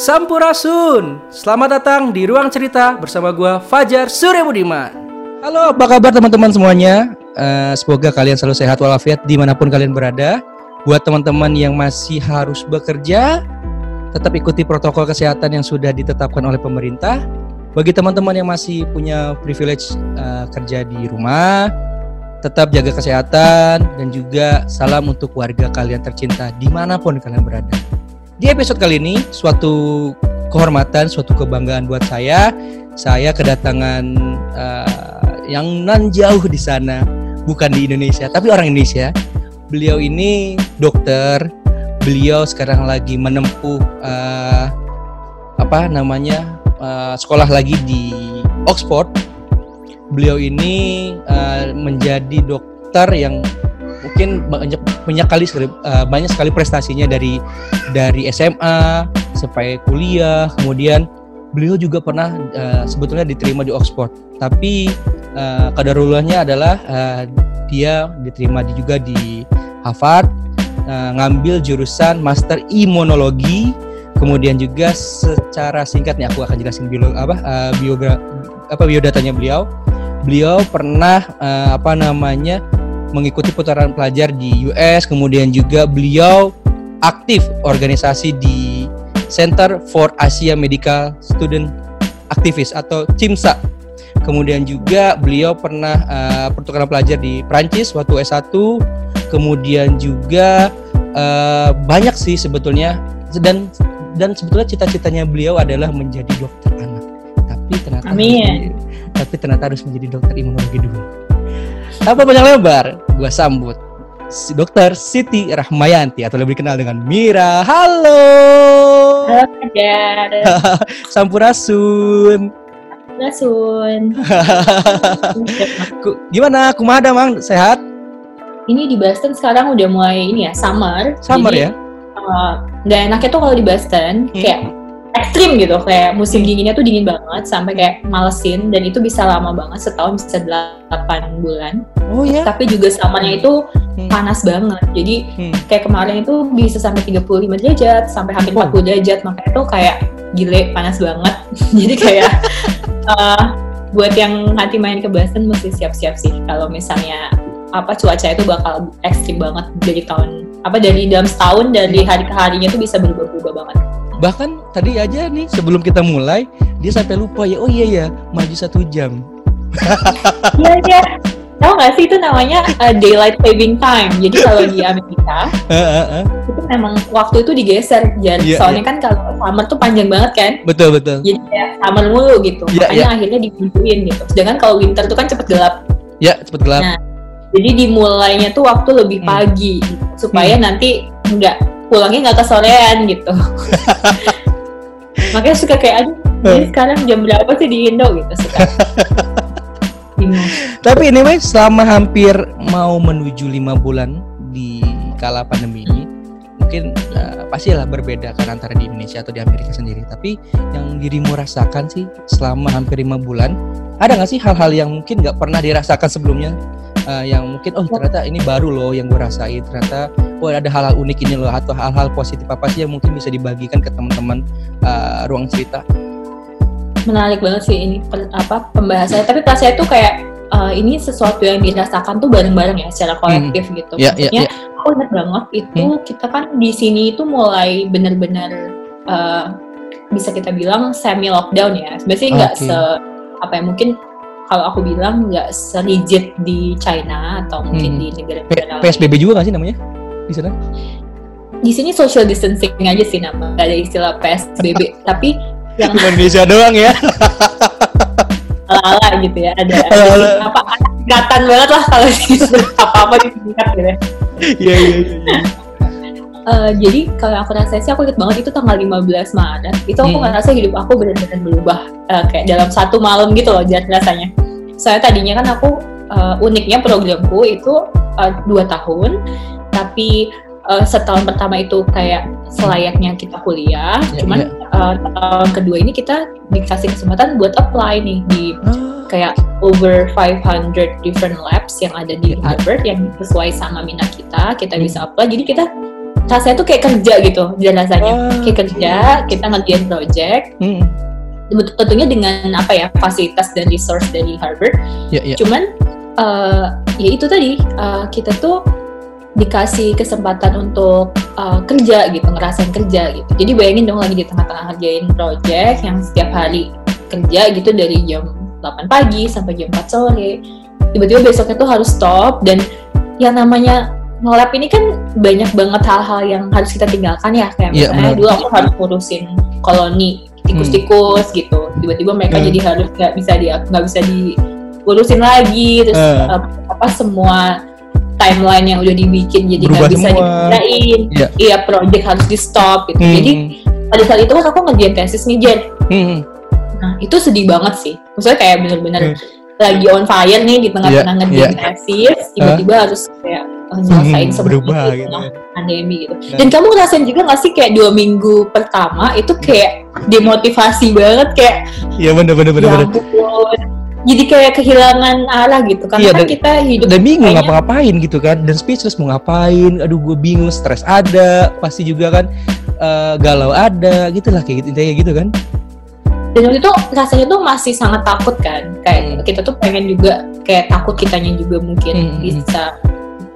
Sampurasun. Selamat datang di Ruang Cerita bersama gua Fajar Surya Budiman. Halo, apa kabar teman-teman semuanya? Uh, semoga kalian selalu sehat walafiat di mana pun kalian berada. Buat teman-teman yang masih harus bekerja, tetap ikuti protokol kesehatan yang sudah ditetapkan oleh pemerintah. Bagi teman-teman yang masih punya privilege uh, kerja di rumah, tetap jaga kesehatan dan juga salam untuk warga kalian tercinta di mana pun kalian berada. Di episode kali ini, suatu kehormatan, suatu kebanggaan buat saya. Saya kedatangan uh, yang nan jauh di sana, bukan di Indonesia, tapi orang Indonesia. Beliau ini dokter. Beliau sekarang lagi menempuh uh, apa namanya uh, sekolah lagi di Oxford. Beliau ini uh, menjadi dokter yang mungkin banyak banyak kali uh, banyak sekali prestasinya dari dari SMA sampai kuliah. Kemudian beliau juga pernah uh, sebetulnya diterima di Oxford. Tapi uh, kadarulahnya adalah uh, dia diterima di, juga di Harvard uh, ngambil jurusan master imunologi kemudian juga secara singkat nih aku akan jelasin bio apa uh, biogra apa biodatanya beliau. Beliau pernah uh, apa namanya mengikuti putaran pelajar di US, kemudian juga beliau aktif organisasi di Center for Asia Medical Student Activist atau CIMSA. Kemudian juga beliau pernah uh, pertukaran pelajar di Prancis waktu S1. Kemudian juga uh, banyak sih sebetulnya dan dan sebetulnya cita-citanya beliau adalah menjadi dokter anak. Tapi ternyata Amin. tapi ternyata harus menjadi dokter imunologi dulu. Tanpa panjang lebar, gue sambut si Dokter Siti Rahmayanti atau lebih dikenal dengan Mira. Halo. Halo. Sampurasun. Sampurasun. Gimana? Kumada mang? Sehat? Ini di Boston sekarang udah mulai ini ya summer. Summer jadi, ya? Uh, nggak enaknya tuh kalau di Boston hmm. kayak ekstrim gitu. Kayak musim dinginnya tuh dingin banget sampai kayak malesin dan itu bisa lama banget setahun bisa 8 bulan. Oh ya tapi juga samanya itu hmm. panas banget. Jadi hmm. kayak kemarin itu bisa sampai 35 derajat sampai hampir oh. 40 derajat. Makanya itu kayak gile panas banget. Jadi kayak uh, buat yang nanti main ke Boston mesti siap-siap sih. Kalau misalnya apa cuaca itu bakal ekstrim banget. Dari tahun apa dari dalam setahun dari hari ke harinya tuh bisa berubah-ubah banget bahkan tadi aja nih sebelum kita mulai dia sampai lupa ya oh iya ya maju satu jam. Iya iya. Tahu nggak sih itu namanya uh, daylight saving time. Jadi kalau di Amerika itu memang waktu itu digeser jadi yeah, soalnya yeah. kan kalau summer tuh panjang banget kan? Betul betul. Jadi ya summer mulu gitu. Yeah, makanya yeah. akhirnya dimundurin gitu. Sedangkan kalau winter tuh kan cepet gelap. Ya yeah, cepet gelap. Nah, jadi dimulainya tuh waktu lebih hmm. pagi gitu, supaya hmm. nanti nggak pulangnya nggak kesorean gitu. Makanya suka kayak aduh ini sekarang jam berapa sih di Indo? gitu suka. Tapi ini anyway, selama hampir mau menuju lima bulan di kala pandemi ini mungkin uh, pastilah berbeda kan antara di Indonesia atau di Amerika sendiri. Tapi yang dirimu rasakan sih selama hampir lima bulan ada nggak sih hal-hal yang mungkin nggak pernah dirasakan sebelumnya uh, yang mungkin oh ternyata ini baru loh yang gue rasain ternyata oh ada hal-hal unik ini loh atau hal-hal positif apa sih yang mungkin bisa dibagikan ke teman-teman uh, ruang cerita menarik banget sih ini per, apa pembahasannya tapi pas saya tuh kayak uh, ini sesuatu yang dirasakan tuh bareng-bareng ya secara kolektif hmm. gitu yeah, yeah, yeah. aku ingat banget itu hmm. kita kan di sini itu mulai benar-benar uh, bisa kita bilang semi lockdown ya sebenarnya nggak okay. se apa ya mungkin kalau aku bilang nggak serigid di China atau mungkin hmm. di negara-negara PSBB juga nggak sih namanya di sana? Di sini social distancing aja sih nama, nggak ada istilah PSBB. tapi yang Indonesia doang ya. ala-ala gitu ya, ada, ada apa singkatan banget lah kalau apa-apa disingkat gitu. Ya. Iya iya iya. Uh, jadi kalau aku rasa sih aku inget banget itu tanggal 15 Maret itu aku hmm. ngerasa hidup aku benar-benar berubah uh, kayak dalam satu malam gitu loh jadi rasanya saya tadinya kan aku uh, uniknya programku itu uh, dua tahun tapi uh, setahun pertama itu kayak selayaknya kita kuliah yeah, cuman yeah. Uh, tahun kedua ini kita dikasih kesempatan buat apply nih di oh. kayak over 500 different labs yang ada di Harvard yang sesuai sama minat kita kita hmm. bisa apply jadi kita rasanya tuh kayak kerja gitu dan rasanya Oh, kayak kerja kita ngerjain project. Hmm. tentunya dengan apa ya fasilitas dan resource dari Harvard. Ya, ya. cuman eh, ya itu tadi eh, kita tuh dikasih kesempatan untuk eh, kerja gitu ngerasain kerja gitu. Jadi bayangin dong lagi di tengah-tengah ngerjain project yang setiap hari kerja gitu dari jam 8 pagi sampai jam 4 sore. Tiba-tiba besoknya tuh harus stop dan yang namanya nge-lab ini kan banyak banget hal-hal yang harus kita tinggalkan ya kayak Iya, misalnya dulu aku harus ngurusin koloni tikus-tikus gitu tiba-tiba mereka Hmm. jadi harus nggak bisa di nggak bisa diurusin lagi terus uh, apa semua timeline yang udah dibikin jadi nggak bisa dikerjain Iya. iya project harus di stop gitu Hmm. jadi pada saat itu kan aku ngerjain tesis nih Jen Hmm. nah itu sedih banget sih maksudnya kayak bener-bener Hmm. lagi on fire nih di tengah-tengah Iya, ngerjain tesis tiba-tiba harus kayak nyelesain Hmm, semua berubah gitu tengah ya. pandemi gitu Ya. dan kamu ngerasain juga gak sih kayak dua minggu pertama itu kayak demotivasi banget kayak Iya bener bener bener ya bener. jadi kayak kehilangan arah gitu karena Iya, kan dan- kita hidup Dan bingung kayaknya- ngapa-ngapain gitu kan Dan speechless mau ngapain Aduh gue bingung Stres ada Pasti juga kan eh, Galau ada Gitu lah kayak gitu Intinya gitu kan dan waktu itu rasanya tuh masih sangat takut kan kayak Hmm. kita tuh pengen juga kayak takut kitanya juga mungkin Hmm, hmm, bisa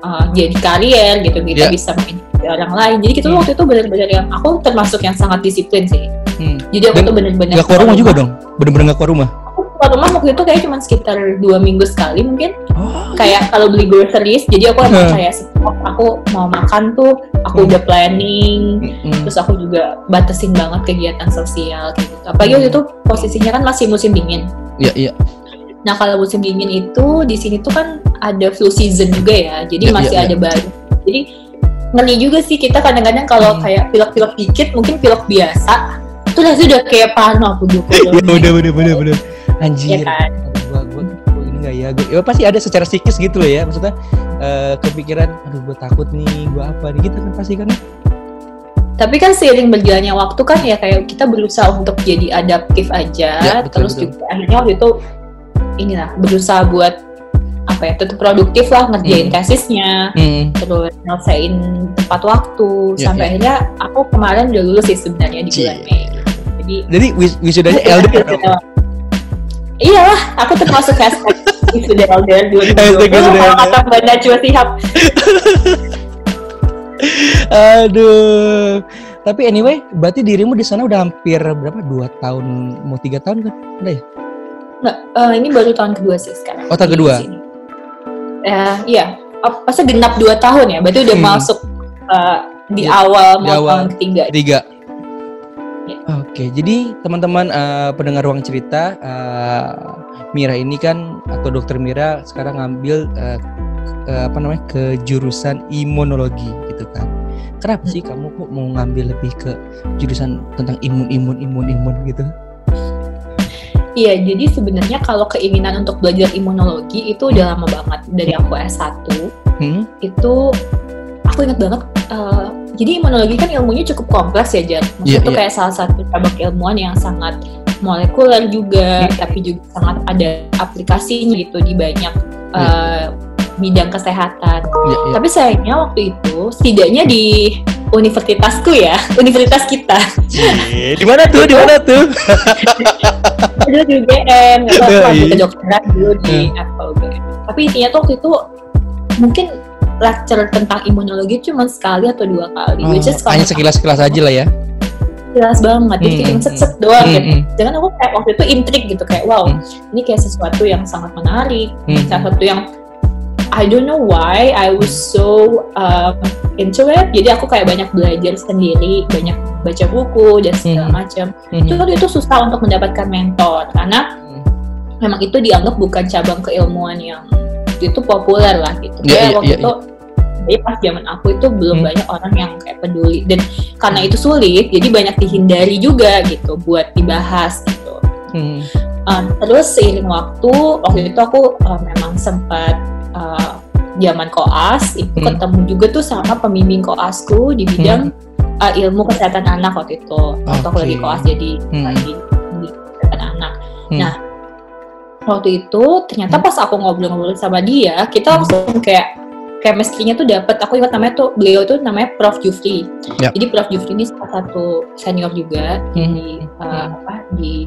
uh, jadi karier gitu kita Ya. bisa menginspirasi orang lain jadi kita Hmm. waktu itu benar-benar yang aku termasuk yang sangat disiplin sih hmm. jadi aku Dan tuh benar-benar Gak keluar rumah juga dong Bener-bener gak keluar rumah aku keluar rumah waktu itu kayak cuma sekitar dua minggu sekali mungkin Oh kayak kalau beli groceries jadi aku emang Hmm. kayak setiap aku mau makan tuh aku Hmm. udah planning Hmm. terus aku juga batasin banget kegiatan sosial kayak gitu apalagi waktu itu posisinya kan masih musim dingin Iya iya nah kalau musim dingin itu di sini tuh kan ada flu season juga ya jadi Ya, masih ya, ada baru. Jadi ngeri juga sih kita kadang-kadang kalau Hmm. kayak pilek-pilek dikit mungkin pilek biasa itu rasanya udah kayak parno aku juga. Ya udah bener bener bener. Ya Anjir kan? Aduh, gua, gua, gua ini gak ya gua, ya pasti ada secara psikis gitu loh ya maksudnya eh, kepikiran aduh gue takut nih gue apa nih gitu kan pasti kan tapi kan seiring berjalannya waktu kan ya kayak kita berusaha untuk jadi adaptif aja Ya, betul, terus betul. juga akhirnya waktu itu inilah berusaha buat apa ya tetap produktif lah ngerjain Hmm. tesisnya hmm. terus nyelesain tepat waktu Ya, sampai ya. akhirnya aku kemarin udah lulus sih sebenarnya di bulan. Mei jadi jadi wis wisudanya dong iyalah aku termasuk hashtag wisuda LDR 2020 Hashtag wisuda kalau kata Mbak Najwa Shihab Aduh. Tapi anyway, berarti dirimu di sana udah hampir berapa? Dua tahun, mau tiga tahun kan? Udah ya? Nggak, eh, ini baru tahun kedua sih sekarang Oh, tahun kedua. Eh, iya masa genap dua tahun ya berarti udah Hmm. masuk eh, di Di- awal di awal. tahun ketiga Tiga. Ya. Oke, jadi teman-teman eh, pendengar ruang cerita, eh, Mira ini kan atau Dokter Mira sekarang ngambil eh, ke- apa namanya kejurusan imunologi gitu kan. Kenapa sih kamu kok mau ngambil lebih ke jurusan tentang imun imun imun imun gitu? Iya, jadi sebenarnya kalau keinginan untuk belajar imunologi itu udah lama banget dari aku S1 Hmm? itu aku ingat banget eh, jadi imunologi kan ilmunya cukup kompleks ya Jan maksudnya Iya, itu iya. kayak salah satu cabang ilmuwan yang sangat molekuler juga Iya. tapi juga sangat ada aplikasinya gitu di banyak eh, bidang kesehatan Ya, ya. tapi sayangnya waktu itu setidaknya di universitasku ya universitas kita Di mana tuh? Di mana tuh? dulu di UGM aku Iya. lanjut kedokteran dulu di FKUGM tapi intinya tuh waktu itu mungkin lecture tentang imunologi cuma sekali atau dua kali Oh, which is hanya sekilas-sekilas aja lah ya. jelas banget jadi Hmm, kayak hmm, set set doang Hmm, gitu hmm, jangan aku kayak waktu itu intrik gitu kayak wow Hmm. ini kayak sesuatu yang sangat menarik hmm. salah satu yang I don't know why I was so um, into it jadi aku kayak banyak belajar sendiri banyak baca buku dan segala Hmm. macam Hmm. Cuma itu susah untuk mendapatkan mentor karena memang itu dianggap bukan cabang keilmuan yang itu populer lah gitu. Kayak iya, waktu iya, itu jadi pas zaman aku itu belum Hmm. banyak orang yang kayak peduli dan karena itu sulit jadi banyak dihindari juga gitu buat dibahas gitu. Hmm. Um, terus seiring waktu waktu itu aku uh, memang sempat uh, zaman koas itu Hmm. ketemu juga tuh sama pembimbing koasku di bidang uh, ilmu kesehatan anak waktu itu waktu aku Oke. lagi koas jadi Hmm. lagi di kesehatan anak. Hmm. Nah waktu itu ternyata Hmm. pas aku ngobrol-ngobrol sama dia kita langsung kayak chemistry-nya tuh dapat. Aku ingat namanya tuh beliau itu namanya Prof Jufri. Ya. Jadi Prof Jufri ini salah satu senior juga di uh, apa di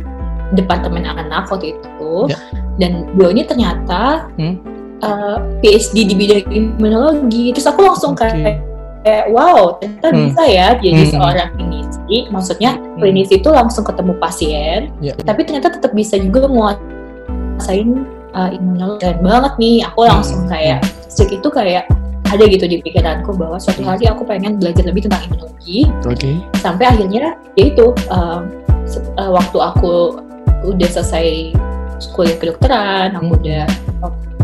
departemen anak waktu itu. Ya. Dan beliau ini ternyata Hmm. Uh, PhD di bidang imunologi. Terus aku langsung Oke. kayak wow ternyata Hmm. bisa ya jadi Hmm. seorang klinisi. Maksudnya klinisi itu langsung ketemu pasien, Ya. tapi ternyata tetap bisa juga nguasain uh, imunologi keren banget nih aku langsung Hmm. kayak sejak itu kayak ada gitu di pikiranku bahwa suatu Hmm. hari aku pengen belajar lebih tentang imunologi Oke. sampai akhirnya ya itu um, se- uh, waktu aku udah selesai kuliah kedokteran aku Hmm. udah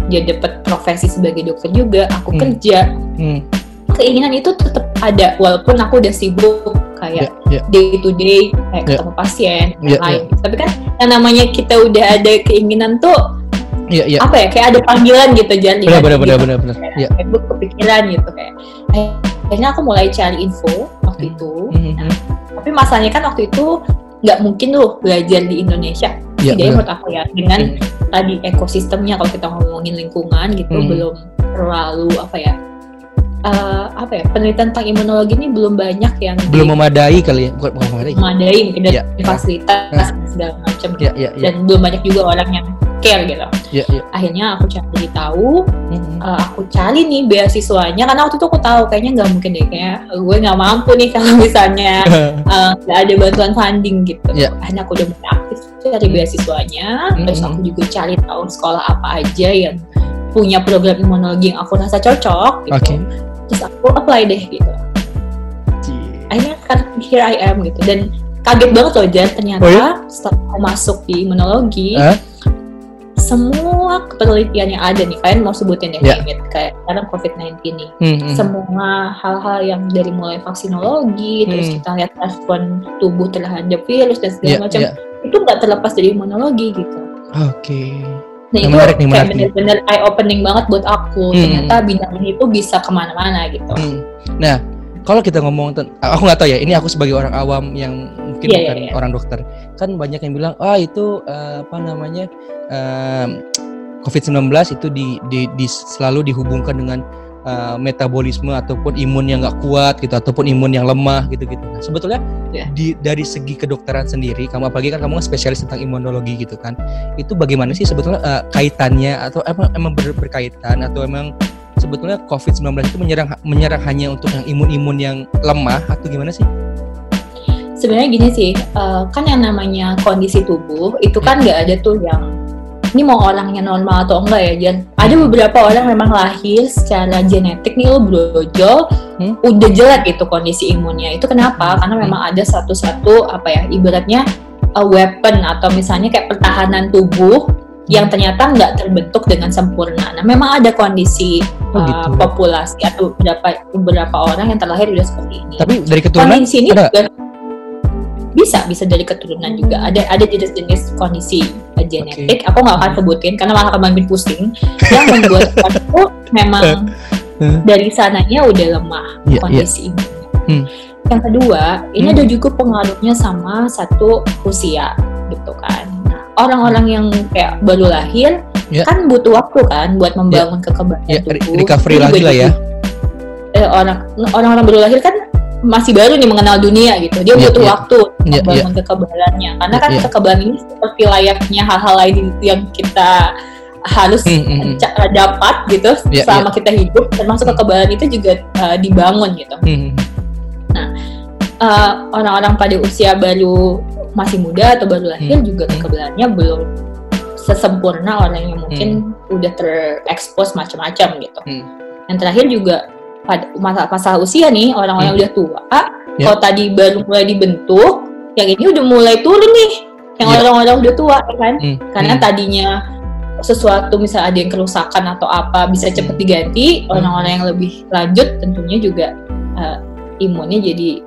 dia dapat profesi sebagai dokter juga aku Hmm. kerja Hmm. keinginan itu tetap ada walaupun aku udah sibuk kayak Ya, ya. day to day kayak Ya. ketemu pasien dan Ya, lain tapi kan yang namanya kita udah ada keinginan tuh Iya, iya. apa ya kayak ada panggilan gitu jangan Benar, lihat benar, benar, benar, benar. Iya. kayak gue kepikiran gitu kayak akhirnya aku mulai cari info waktu Hmm. itu Hmm, Nah, tapi masalahnya kan waktu itu nggak mungkin loh belajar di Indonesia Iya, jadi benar. menurut aku ya dengan Hmm. tadi ekosistemnya kalau kita ngomongin lingkungan gitu Hmm. belum terlalu apa ya eh, apa ya penelitian tentang imunologi ini belum banyak yang di- Belum memadai kali ya? Bukan bukan memadai. memadai mungkin dari Iya, iya. fasilitas dan segala macam. Iya, iya, iya. dan belum banyak juga orang yang care gitu Iya, iya. akhirnya aku cari tahu Hmm. eh, aku cari nih beasiswanya karena waktu itu aku tahu kayaknya nggak mungkin deh kayak gue nggak mampu nih kalau misalnya eh, nggak ada bantuan funding gitu Iya. akhirnya aku udah mulai aktif cari beasiswanya terus Mhm. aku juga cari tahu sekolah apa aja yang punya program imunologi yang aku rasa cocok gitu Oke. Terus aku apply deh gitu akhirnya kan here I am gitu dan kaget banget loh Jan ternyata Oh ya? setelah aku masuk di imunologi Hah? semua penelitian yang ada nih kalian mau sebutin deh Ya. kayak kayak sekarang COVID-19 nih Hmm, hmm. semua hal-hal yang dari mulai vaksinologi terus Hmm. kita lihat respon tubuh terhadap virus dan segala Iya, macam iya. itu nggak terlepas dari imunologi gitu Oke. Nah Yang itu menarik nih, kayak bener-bener eye opening banget buat aku Hmm. ternyata bidang ini tuh bisa ke mana-mana gitu Hmm. Nah, kalau kita ngomong aku nggak tahu ya. Ini aku sebagai orang awam yang mungkin Iya, bukan iya, iya. orang dokter, kan banyak yang bilang, ah itu eh, apa namanya em, COVID-19 itu di, di, di- selalu dihubungkan dengan eh, metabolisme ataupun imun yang nggak kuat gitu, ataupun imun yang lemah gitu-gitu. Nah, sebetulnya Iya. di dari segi kedokteran sendiri, kamu apalagi kan kamu kan spesialis tentang imunologi gitu kan, itu bagaimana sih sebetulnya eh, kaitannya atau emang emang ber- berkaitan atau emang sebetulnya COVID-19 itu menyerang menyerang hanya untuk yang imun-imun yang lemah atau gimana sih? sebenarnya gini sih eh, kan yang namanya kondisi tubuh itu kan nggak ada tuh yang ini mau orangnya normal atau enggak ya Jan ada beberapa orang memang lahir secara genetik nih lo brojol Hmm. udah jelek itu kondisi imunnya itu kenapa Hmm. karena memang ada satu-satu apa ya ibaratnya a weapon atau misalnya kayak pertahanan tubuh yang ternyata nggak terbentuk dengan sempurna. Nah, memang ada kondisi Oh, uh, gitu. populasi atau beberapa beberapa orang yang terlahir udah seperti ini Tapi dari keturunan kondisi ini ada? juga bisa bisa dari keturunan juga ada ada jenis-jenis kondisi uh, genetik aku nggak akan Hmm. sebutin karena malah akan pusing yang membuat aku memang Hmm. dari sananya udah lemah Iya, kondisi ini Hmm. yang kedua ini Hmm. ada juga pengaruhnya sama satu usia gitu kan nah, orang-orang yang kayak baru lahir Ya. kan butuh waktu kan buat membangun kekebalan ya re- tubuh recovery lagi lah ya. eh, orang orang-orang baru lahir kan masih baru nih mengenal dunia gitu dia Iya, butuh iya. waktu untuk Iya, membangun kekebalannya karena kan Iya. kekebalan ini seperti layaknya hal-hal lain yang kita harus hmm. ca- dapat gitu Iya, selama kita hidup termasuk kekebalan itu juga uh, dibangun gitu Hmm. Uh, orang-orang pada usia baru masih muda atau baru lahir Hmm. juga kekebalannya belum sesempurna orang yang mungkin udah terekspos macam-macam gitu. Hmm. Yang terakhir juga pada masalah, masalah usia nih orang-orang Hmm. yang udah tua. Ya. Kalau tadi baru mulai dibentuk, yang ini udah mulai turun nih. Yang Ya. orang-orang udah tua ya kan. Hmm. Karena Hmm. tadinya sesuatu misalnya ada yang kerusakan atau apa bisa cepet diganti, Hmm. orang-orang yang lebih lanjut tentunya juga uh, imunnya jadi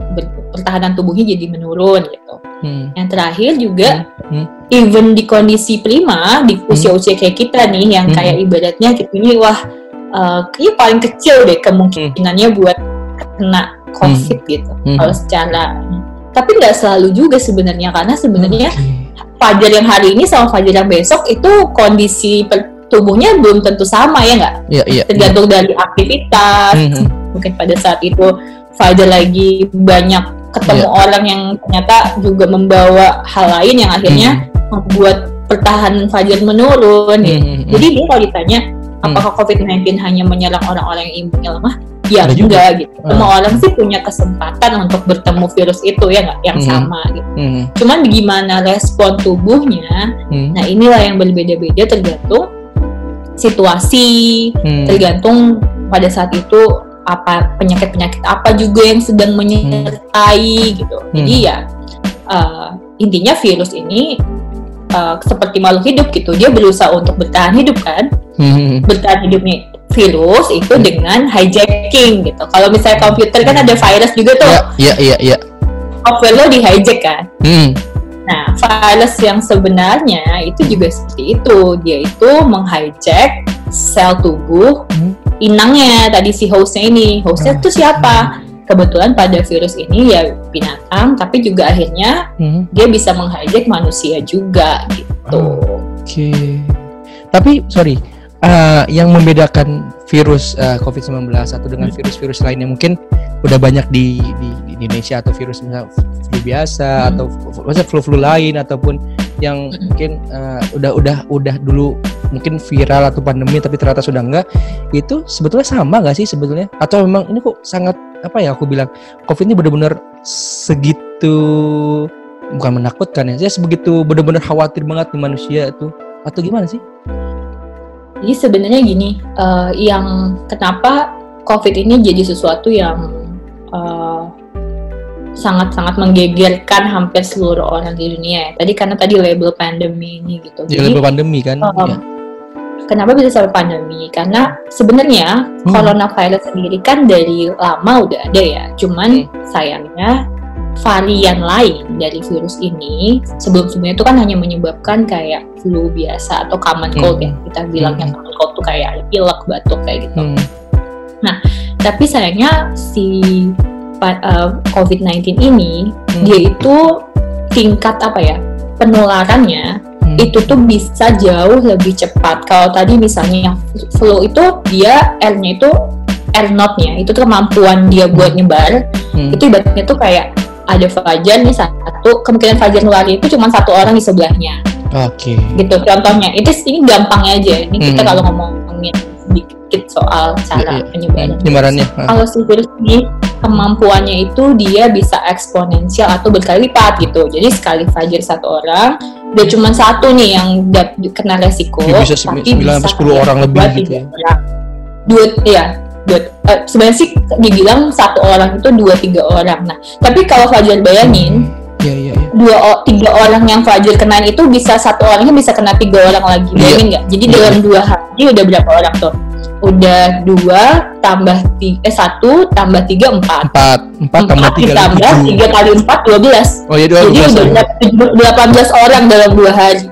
pertahanan tubuhnya jadi menurun gitu. Hmm. Yang terakhir juga Hmm. even di kondisi prima di usia-usia kayak kita nih yang Hmm. kayak ibaratnya kita ini wah uh, kayaknya paling kecil deh kemungkinannya buat kena COVID gitu. Hmm. Kalau secara tapi nggak selalu juga sebenarnya karena sebenarnya Oke. Fajar yang hari ini sama Fajar yang besok itu kondisi tubuhnya belum tentu sama ya nggak Iya, iya. tergantung dari aktivitas Mhm. mungkin pada saat itu Fajar lagi banyak ketemu Iya. orang yang ternyata juga membawa hal lain yang akhirnya membuat pertahanan Fajar menurun gitu. Mhm, mhm. Jadi dia kalau ditanya apakah COVID-19 hanya menyerang orang-orang yang imunnya lemah? Ya Ada juga. enggak gitu. Ah. Semua orang sih punya kesempatan untuk bertemu virus itu ya nggak yang Mhm. sama gitu. Mhm, Cuman gimana respon tubuhnya? mhm, Nah inilah yang berbeda-beda tergantung situasi, mhm. tergantung pada saat itu apa penyakit-penyakit apa juga yang sedang menyertai gitu. Jadi Hmm. ya uh, intinya virus ini uh, seperti makhluk hidup gitu. Dia berusaha untuk bertahan hidup kan. Mhm. Bertahan hidupnya virus itu dengan hijacking gitu. Kalau misalnya komputer kan ada virus juga tuh. Ya, ya, ya, ya. Software lo di hijack kan. Mhm. Nah, virus yang sebenarnya itu juga seperti itu. Dia itu menghijack sel tubuh Hmm. inangnya tadi si hostnya ini. Hostnya itu siapa? Kebetulan pada virus ini ya binatang, tapi juga akhirnya Mhm. dia bisa menghijack manusia juga gitu. Oke. Tapi sorry, eh, yang membedakan virus eh, COVID-19 atau dengan Hmm. virus-virus lainnya mungkin udah banyak di, di, di Indonesia atau virus misalnya flu biasa Hmm. atau maksudnya flu-flu lain ataupun yang Hmm. mungkin eh, udah udah udah dulu mungkin viral atau pandemi tapi ternyata sudah enggak itu sebetulnya sama nggak sih sebetulnya atau memang ini kok sangat apa ya aku bilang covid ini benar-benar segitu bukan menakutkan ya saya sebegitu benar-benar khawatir banget di manusia itu atau gimana sih Jadi sebenarnya gini, eh, yang kenapa COVID ini jadi sesuatu yang eh, sangat-sangat menggegerkan hampir seluruh orang di dunia ya. Tadi karena tadi label pandemi ini gitu. ya Jadi label pandemi kan um, ya. Kenapa bisa sampai pandemi? Karena sebenarnya Hmm. coronavirus sendiri kan dari lama udah ada ya. Cuman sayangnya varian lain dari virus ini sebelum-sebelumnya itu kan hanya menyebabkan kayak flu biasa atau common cold ya. Kita bilangnya common cold tuh kayak pilek, batuk kayak gitu. Hmm. Tapi sayangnya si uh, COVID-19 ini Hmm. dia itu tingkat apa ya? penularannya Hmm. itu tuh bisa jauh lebih cepat. Kalau tadi misalnya yang flu itu dia R-nya itu R not-nya itu tuh kemampuan dia buat nyebar. Hmm. Itu ibaratnya tuh kayak ada Fajar nih satu kemungkinan Fajar nularin itu cuma satu orang di sebelahnya oke gitu contohnya itu ini gampangnya aja ini kita Hmm. kalau ngomongin sedikit soal cara Iya, iya. penyebaran penyebarannya ah. kalau si virus ini kemampuannya itu dia bisa eksponensial atau berkali lipat gitu jadi sekali Fajar satu orang dia cuma satu nih yang kena resiko Ya, bisa tapi 9 sampai 10 kayak orang lebih dua, gitu ya. dua ya dua eh, sebenarnya sih dibilang satu orang itu dua tiga orang nah tapi kalau Fajar bayangin Iya iya iya. dua o- tiga orang yang Fajar kenain itu bisa satu orangnya bisa kena tiga orang lagi Iya. bayangin nggak jadi Iya. dalam dua hari udah berapa orang tuh udah dua tambah tiga eh satu tambah tiga empat Empat empat tambah tiga ditambah tujuh. tiga kali empat dua belas Oh iya dua jadi belas. udah delapan belas orang dalam dua hari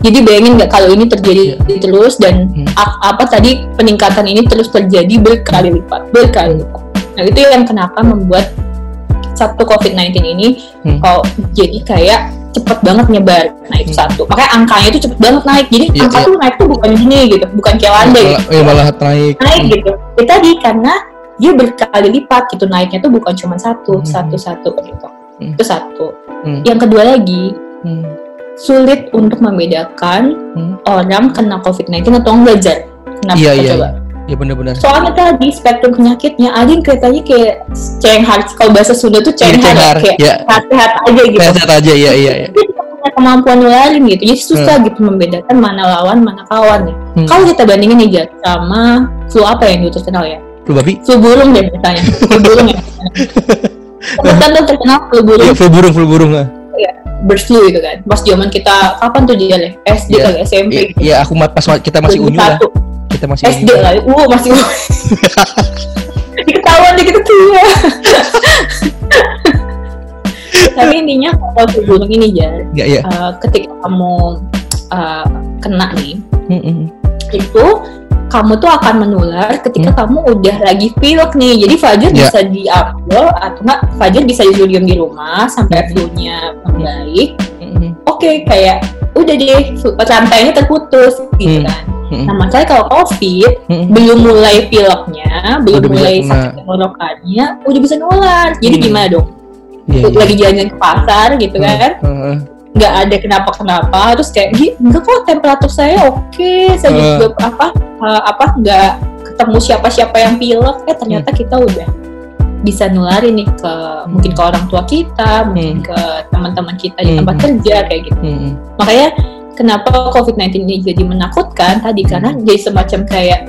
jadi bayangin nggak kalau ini terjadi terus dan Hmm. apa tadi peningkatan ini terus terjadi berkali lipat berkali lipat nah itu yang kenapa membuat satu COVID-19 ini Hmm. kalau jadi kayak cepet banget nyebar nah itu Hmm. satu makanya angkanya itu cepet banget naik jadi Iya, angka iya. tuh naik tuh bukan gini gitu bukan kayak landai gitu. eh, malah naik. naik gitu itu tadi karena dia berkali lipat gitu naiknya tuh bukan cuma satu Hmm. satu satu gitu Hmm. itu satu Hmm. yang kedua lagi Hmm. sulit untuk membedakan Hmm. orang kena COVID-19 atau enggak jar kenapa Iya iya. coba iya. Iya benar-benar. soalnya tadi spektrum penyakitnya ada yang kelihatannya kayak cenghar kalau bahasa Sunda tuh Iya, cenghar, cenghar, kayak ya. sehat-sehat aja gitu Sehat aja iya iya. iya. punya kemampuan nularin gitu jadi susah gitu membedakan mana lawan mana kawan ya Hmm. kalau kita bandingin nih Jar, sama flu apa yang dulu terkenal ya Flu babi. flu burung deh misalnya flu burung ya Kebetulan tuh terkenal flu burung Iya flu burung flu burung. ah. bird flu gitu kan pas zaman kita kapan tuh dia deh SD Iya. kali SMP Iya, Iya aku pas kita masih unyu lah. 2001. Kita masih SD lah, uh masih diketahuan dikit tuh ya. Tapi intinya kalau flu burung ini ya, Iya iya. ketika kamu uh, kena nih, Hmm, hmm. itu kamu tuh akan menular ketika kamu udah lagi pilek nih. Jadi Fajar Hmm. Ya. bisa diambil atau enggak Fajar bisa disuruh diam di rumah sampai Hmm. flu-nya membaik. Hmm, hmm. Oke, kayak udah deh rantainya terputus gitu Hmm. kan. Mm-mm. Nah, masalahnya kalau COVID Mm-mm. belum mulai pileknya, belum Udah mulai sakit tenggorokannya, udah bisa nular. Jadi Hmm. gimana dong? Iya, iya. Lagi jalan ke pasar gitu Hmm, kan, Heeh. nggak ada kenapa-kenapa, terus kayak, "Gi, enggak kok temperatur saya oke, saya Eh. juga apa eh, apa nggak ketemu siapa-siapa yang pilek, eh ternyata kita udah bisa nularin nih ke mungkin ke orang tua kita, mungkin Hmm. ke teman-teman kita di Hmm. tempat kerja kayak gitu. Mm-mm. Makanya kenapa COVID-19 ini jadi menakutkan tadi karena Hmm. jadi semacam kayak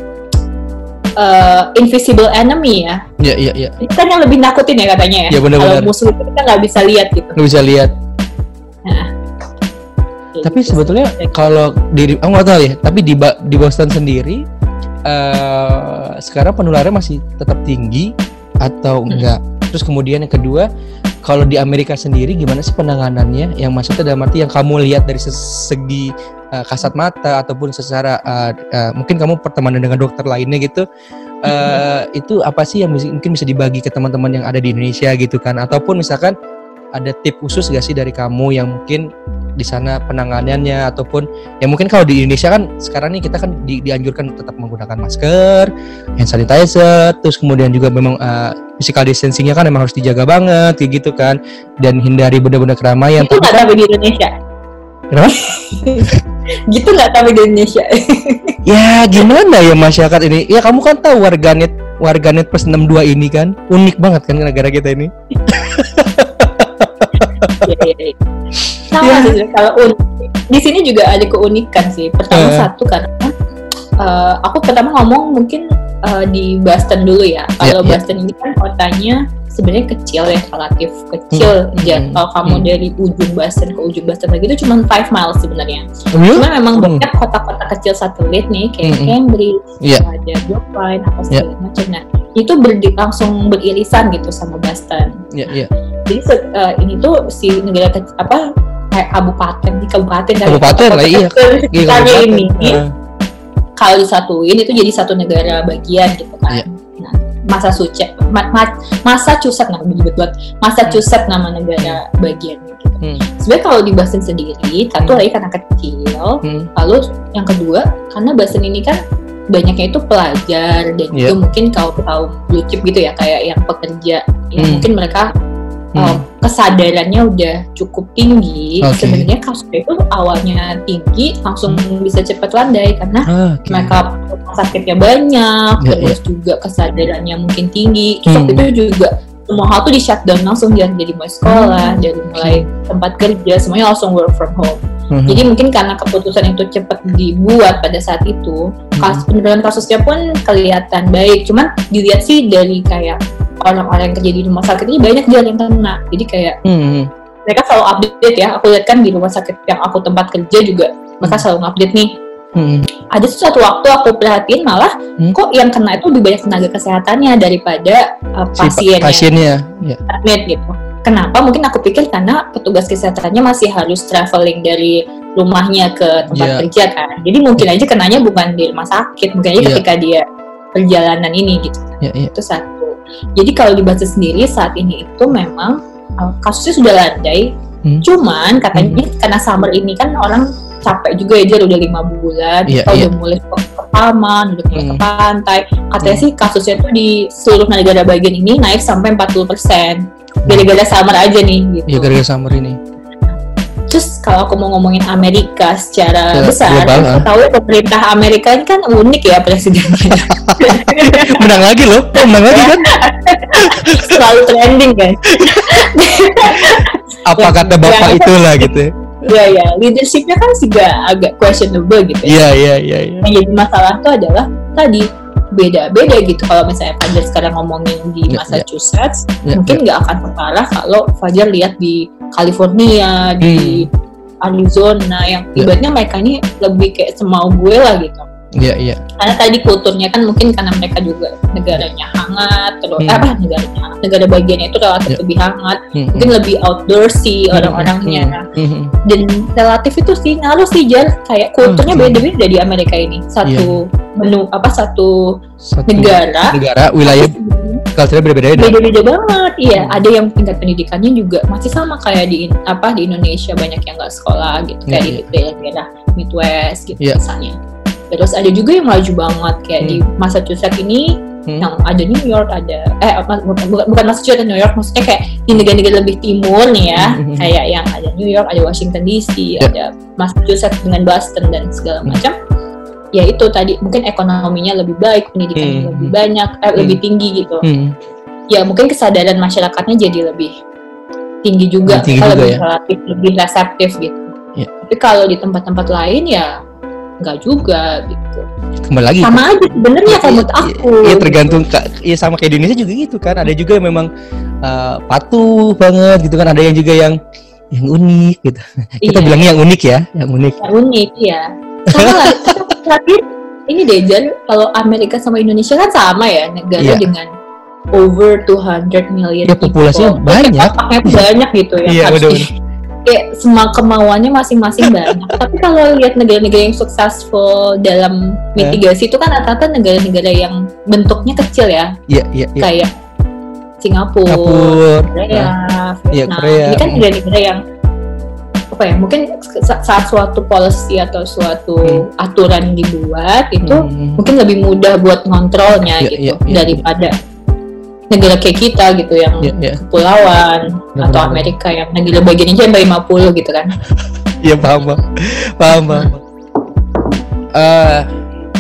eh, invisible enemy ya. Iya, iya, iya. Itu kan yang lebih nakutin ya katanya ya. Iya, benar-benar. Kalau musuh itu kita nggak bisa lihat gitu. Nggak bisa lihat. Kayak Tapi gitu. sebetulnya kalau di aku nggak tahu ya, tapi di di Boston sendiri eh sekarang penularannya masih tetap tinggi atau Hmm. enggak? Terus kemudian yang kedua, kalau di Amerika sendiri gimana sih penanganannya? Yang maksudnya dalam arti yang kamu lihat dari segi eh, kasat mata ataupun secara eh, eh, mungkin kamu pertemanan dengan dokter lainnya gitu. eh itu apa sih yang mungkin bisa dibagi ke teman-teman yang ada di Indonesia gitu kan? Ataupun misalkan ada tip khusus gak sih dari kamu yang mungkin di sana penanganannya ataupun ya mungkin kalau di Indonesia kan sekarang nih kita kan di- dianjurkan tetap menggunakan masker, hand sanitizer, terus kemudian juga memang uh, physical distancingnya kan memang harus dijaga banget kayak gitu kan dan hindari benda-benda keramaian. itu nggak tapi di Indonesia. Kenapa? gitu nggak tapi di Indonesia. Ya gimana ya masyarakat ini? Ya kamu kan tahu warganet warganet plus 62 ini kan unik banget kan negara kita ini. Iya, iya, iya. Sama Ya. sih kalau unik. Di sini juga ada keunikan sih. Pertama Eh. satu karena eh, aku pertama ngomong mungkin eh, di Boston dulu ya. Kalau Iya, iya. Boston ini kan kotanya sebenarnya kecil ya, relatif kecil. Hmm. Hmm. Kalau kamu Hmm. dari ujung Boston ke ujung Boston lagi itu cuma 5 miles sebenarnya. Hmm? Cuma memang Hmm. banyak kota-kota kecil satelit nih kayak Hmm. Cambridge, Iya. ada Brookline apa segala macam. Nah, itu berdi- langsung beririsan gitu sama Boston. Iya, iya. Jadi se- eh, ini tuh si negara apa kayak kabupaten di kabupaten dari Kabupaten lah, iya. Iya, kabupaten. ini Heeh. kalau disatuin itu jadi satu negara bagian gitu kan. Iya. Nah, Massachusetts, ma- ma- Massachusetts nah belibet banget. Massachusetts nama negara bagian gitu. Hmm. Sebenarnya kalau di Boston sendiri, satu Hmm. lagi karena kecil, Hmm. lalu yang kedua karena Boston ini kan banyaknya itu pelajar dan Iya. juga mungkin kalau tahu blue chip gitu ya kayak yang pekerja yang Hmm. mungkin mereka Hmm. uh, kesadarannya udah cukup tinggi Oke. sebenarnya kasusnya itu awalnya tinggi langsung bisa cepat landai karena Ah, oke. mereka sakitnya banyak Ya, terus juga kesadarannya mungkin tinggi terus Hmm. itu juga semua hal tuh di shutdown langsung jangan jadi mulai sekolah dari mulai tempat kerja semuanya langsung work from home Mhm. jadi mungkin karena keputusan itu cepat dibuat pada saat itu kasus penurunan kasusnya pun kelihatan baik cuman dilihat sih dari kayak orang-orang yang kerja di rumah sakit ini banyak dia yang kena jadi kayak Hmm. mereka selalu update ya aku lihat kan di rumah sakit yang aku tempat kerja juga mereka Hmm. selalu update nih Hmm. ada suatu waktu aku perhatiin malah Hmm. kok yang kena itu lebih banyak tenaga kesehatannya daripada uh, Si pa- pasiennya pasiennya. Ya. admit gitu kenapa mungkin aku pikir karena petugas kesehatannya masih harus traveling dari rumahnya ke tempat Iya. kerja kan jadi mungkin aja kenanya bukan di rumah sakit mungkin aja Iya. ketika dia perjalanan ini gitu Ya, ya. itu satu jadi kalau di Boston sendiri saat ini itu memang uh, kasusnya sudah landai Hmm. cuman katanya karena summer ini kan orang capek juga ya dia udah lima bulan Iya, kita iya. udah mulai ke, ke taman udah mulai ke Hmm. pantai katanya Hmm. sih kasusnya tuh di seluruh negara bagian ini naik sampai 40% gara-gara summer aja nih gitu Ya gara-gara summer ini. terus kalau aku mau ngomongin Amerika secara Ya, besar global, kita ah. tahu ya pemerintah Amerika ini kan unik ya presidennya menang lagi loh. Oh, menang lagi kan? selalu trending kan Apa Ya, kata bapak ya. itulah gitu. Ya ya leadershipnya kan juga agak questionable gitu ya Iya, iya, iya, iya. yang jadi masalah tuh adalah tadi beda-beda gitu kalau misalnya Fajar sekarang ngomongin di Ya, ya. Massachusetts Ya, mungkin nggak akan separah kalau Fajar lihat di California di Arizona yang Hmm. Ya. ibaratnya mereka ini lebih kayak semau gue lah gitu Iya, iya. karena tadi kulturnya kan mungkin karena mereka juga negaranya hangat terus Hmm. apa negaranya hangat negara bagiannya itu relatif Ya. lebih hangat Hmm, mungkin lebih outdoorsy hmm, orang-orangnya hmm, hmm, dan relatif itu sih ngaruh sih jar kayak kulturnya Hmm. beda-beda di Amerika ini satu menu apa satu Satu negara negara, wilayah, culture berbeda-beda. beda-beda banget iya Hmm. ada yang tingkat pendidikannya juga masih sama kayak di apa di Indonesia banyak yang nggak sekolah gitu kayak Iya, di daerah Midwest gitu Iya. misalnya terus ada juga yang maju banget kayak di Massachusetts ini Hmm. yang ada New York ada eh bukan bukan Massachusetts New York maksudnya kayak di negara-negara lebih timur nih ya Hmm. kayak yang ada New York ada Washington DC Ya. ada Massachusetts dengan Boston dan segala Hmm. macam ya itu tadi mungkin ekonominya lebih baik pendidikannya Hmm. lebih banyak eh, lebih tinggi gitu Hmm. ya mungkin kesadaran masyarakatnya jadi lebih tinggi juga Tinggi juga lebih ya. relatif lebih reseptif gitu Ya. tapi kalau di tempat-tempat lain ya nggak juga gitu Kembali lagi. sama aja sebenarnya kalau menurut aku Iya tergantung Iya sama kayak di Indonesia juga gitu kan. Ada juga yang memang uh, patuh banget gitu kan. Ada yang juga yang yang unik gitu. Kita Iya. bilangnya yang unik ya, yang unik. yang unik ya sama terakhir ini deh Jan kalau Amerika sama Indonesia kan sama ya negara Iya. dengan over 200 million Ya, populasinya people. banyak. Otaknya banyak gitu ya Iya, harus kayak semua kemauannya masing-masing banyak tapi kalau lihat negara-negara yang successful dalam mitigasi itu kan rata-rata negara-negara yang bentuknya kecil ya Iya, iya, iya. kayak Singapura, Kapur. Korea, Iya, Vietnam. Korea. Ini kan negara-negara yang apa ya? Mungkin sa- saat suatu policy atau suatu aturan dibuat itu Hmm. mungkin lebih mudah buat ngontrolnya Iya, gitu iya, iya. daripada negara kayak kita gitu yang Iya, iya. kepulauan Benar, atau benar. Amerika yang negara bagian aja sampai 50 gitu kan. Iya paham, paham, paham. paham. Eh,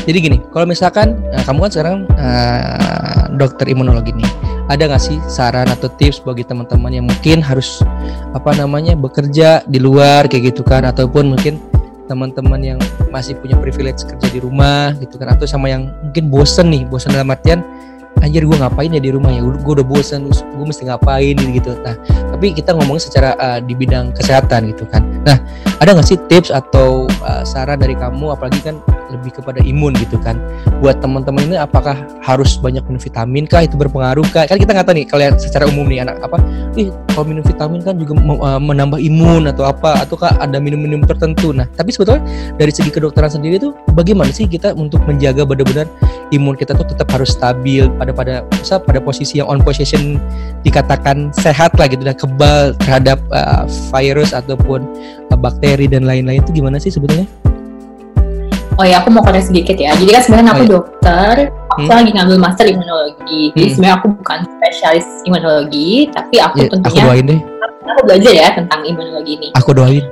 jadi gini, kalau misalkan eh, kamu kan sekarang eh, dokter imunologi nih, ada nggak sih saran atau tips bagi teman-teman yang mungkin harus apa namanya bekerja di luar kayak gitu kan, ataupun mungkin teman-teman yang masih punya privilege kerja di rumah gitu kan, atau sama yang mungkin bosen nih, bosen dalam artian anjir gue ngapain ya di rumah ya? Gue udah bosen gue mesti ngapain? Gitu. Nah tapi kita ngomongin secara uh, di bidang kesehatan gitu kan. Nah ada nggak sih tips atau uh, saran dari kamu? Apalagi kan lebih kepada imun gitu kan. Buat teman-teman ini apakah harus banyak minum vitamin kah? Itu berpengaruh kah? Kan kita nggak tahu nih kalau yang secara umum nih anak apa ih kalau minum vitamin kan juga uh, menambah imun atau apa ataukah ada minum-minum tertentu? Nah tapi sebetulnya dari segi kedokteran sendiri tuh bagaimana sih kita untuk menjaga benar-benar imun kita tuh tetap harus stabil pada pada pada posisi yang on position dikatakan sehat lah gitu dan kebal terhadap uh, virus ataupun uh, bakteri dan lain-lain itu gimana sih sebetulnya? Oh ya, aku mau koreksi sedikit ya. Jadi kan sebenarnya aku Oh, iya. dokter, aku Hmm. lagi ngambil master imunologi. Jadi Hmm. sebenarnya aku bukan spesialis imunologi, tapi aku Ya, aku tentunya doain deh, aku belajar ya tentang imunologi ini. aku doain.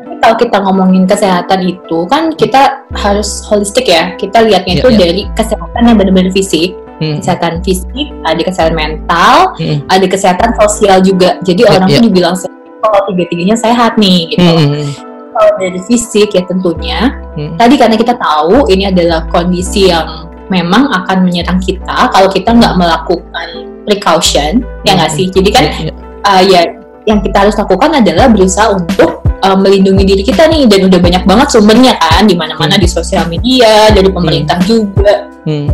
Tapi kalau kita ngomongin kesehatan itu kan kita harus holistik ya. Kita lihatnya Iya, itu iya. dari kesehatan yang benar-benar fisik, Hmm. kesehatan fisik, ada kesehatan mental, Hmm. ada kesehatan sosial juga. Jadi Iya, orang iya. tuh dibilang kalau tiga-tiganya sehat nih gitu. Hmm. Kalau dari fisik ya tentunya Hmm. tadi karena kita tahu ini adalah kondisi yang memang akan menyerang kita kalau kita nggak melakukan precaution ya nggak Hmm. sih jadi kan Ya, ya. uh, ya yang kita harus lakukan adalah berusaha untuk uh, melindungi diri kita nih dan udah banyak banget sumbernya kan di mana-mana Hmm. di sosial media dari pemerintah juga Hmm.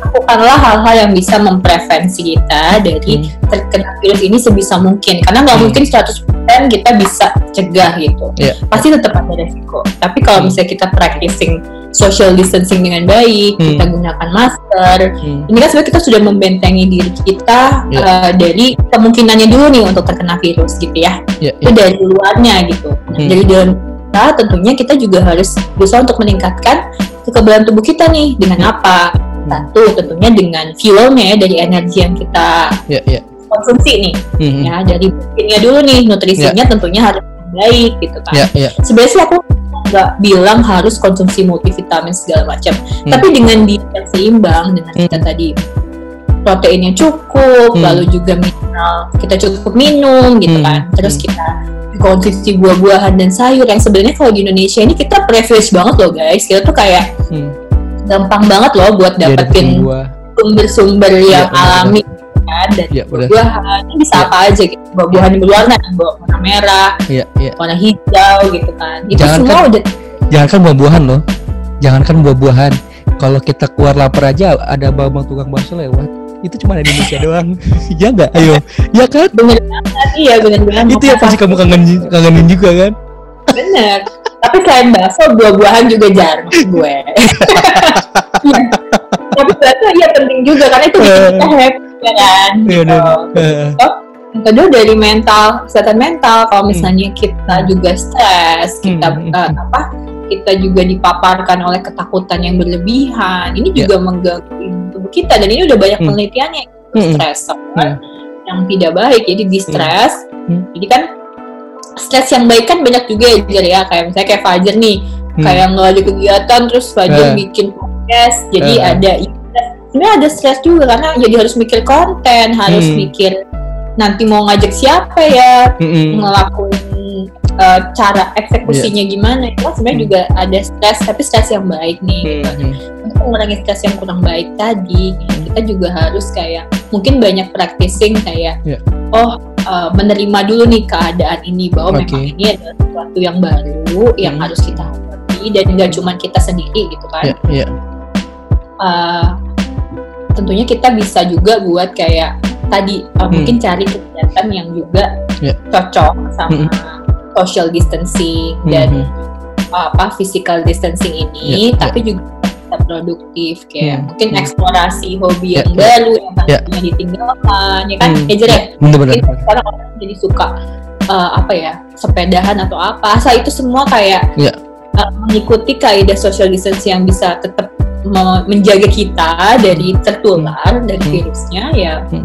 Lakukanlah hal-hal yang bisa memprevensi kita dari terkena virus ini sebisa mungkin karena nggak Hmm. mungkin 100% kita bisa cegah gitu Iya. pasti tetap ada resiko tapi kalau Hmm. misalnya kita practicing social distancing dengan baik Hmm. kita gunakan masker Hmm. ini kan sebenarnya kita sudah membentengi diri kita Iya. uh, dari kemungkinannya dulu nih untuk terkena virus gitu ya Ya, itu ya. dari luarnya gitu nah, Hmm. dari dalam kita tentunya kita juga harus berusaha untuk meningkatkan kekebalan tubuh kita nih dengan apa satu tentunya dengan fuelnya ya, dari energi yang kita Ya, ya. konsumsi nih Hmm. ya dari nutrisinya dulu nih nutrisinya tentunya harus baik gitu kan Ya, ya. sebenarnya sih aku nggak bilang harus konsumsi multivitamin segala macam Hmm. tapi dengan diet yang seimbang dengan kita tadi proteinnya cukup Hmm. lalu juga mineral kita cukup minum gitu Hmm. kan terus Hmm. kita konsumsi buah-buahan dan sayur yang sebenarnya kalau di Indonesia ini kita privilege banget loh guys kita tuh kayak Hmm. Gampang banget loh buat dapetin buah. sumber-sumber Iya, yang benar, alami kan dari Ya, buah-buahan ini bisa Iya. apa aja gitu buah-buahan yang berwarna warna merah Iya, iya. warna hijau gitu kan itu Jangan semua kan- udah Jangankan buah-buahan loh. Jangankan buah-buahan. Kalau kita keluar lapar aja ada babang tukang bakso lewat. Itu cuma ada di Indonesia doang. Iya enggak? Ayo. Ya kan? bener banget iya bener banget Itu yang pasti kamu kangenin, kangenin juga kan? bener tapi selain bakso buah-buahan juga jarang gue Iya. tapi bakso iya penting juga karena itu bikin kita happy ya kan Iya, gitu. dan- eh, yang kedua dari mental kesehatan mental kalau misalnya kita juga stres kita Hmm, hmm, eh, apa kita juga dipaparkan oleh ketakutan yang berlebihan, ini juga mengganggu tubuh kita dan ini udah banyak Hmm. penelitiannya Hmm. stres Hmm. yang tidak baik jadi di stres Hmm. jadi kan stres yang baik kan banyak juga ya Jar, ya kayak misalnya kayak Fajar nih Hmm. kayak nggak ada kegiatan terus Fajar Eh. bikin podcast jadi Eh. ada sebenarnya ada stres juga karena jadi harus mikir konten harus Hmm. mikir nanti mau ngajak siapa ya Mm-mm. ngelakuin uh, cara eksekusinya gimana itu kan sebenarnya Hmm. juga ada stres tapi stres yang baik nih gitu. Mm-mm. untuk mengurangi stres yang kurang baik tadi kita juga harus kayak mungkin banyak practicing kayak Ya. oh uh, menerima dulu nih keadaan ini bahwa Oke. memang ini adalah sesuatu yang baru yang Hmm. harus kita hadapi dan nggak cuma kita sendiri gitu kan Ya, ya. Uh, tentunya kita bisa juga buat kayak tadi uh, Hmm. mungkin cari kegiatan yang juga Ya. cocok sama social distancing dan Mhm. apa physical distancing ini Ya, ya. tapi juga bisa produktif kayak Hmm, mungkin hmm. eksplorasi hobi Ya, yang ya. baru yang Ya. tadinya ditinggalkan ya kan Hmm. ya Jer, ya? Bener-bener. mungkin sekarang orang jadi suka uh, apa ya sepedahan atau apa asal itu semua kayak Ya. uh, mengikuti kaidah social distancing yang bisa tetap me- menjaga kita dari tertular dari Hmm. virusnya ya Hmm.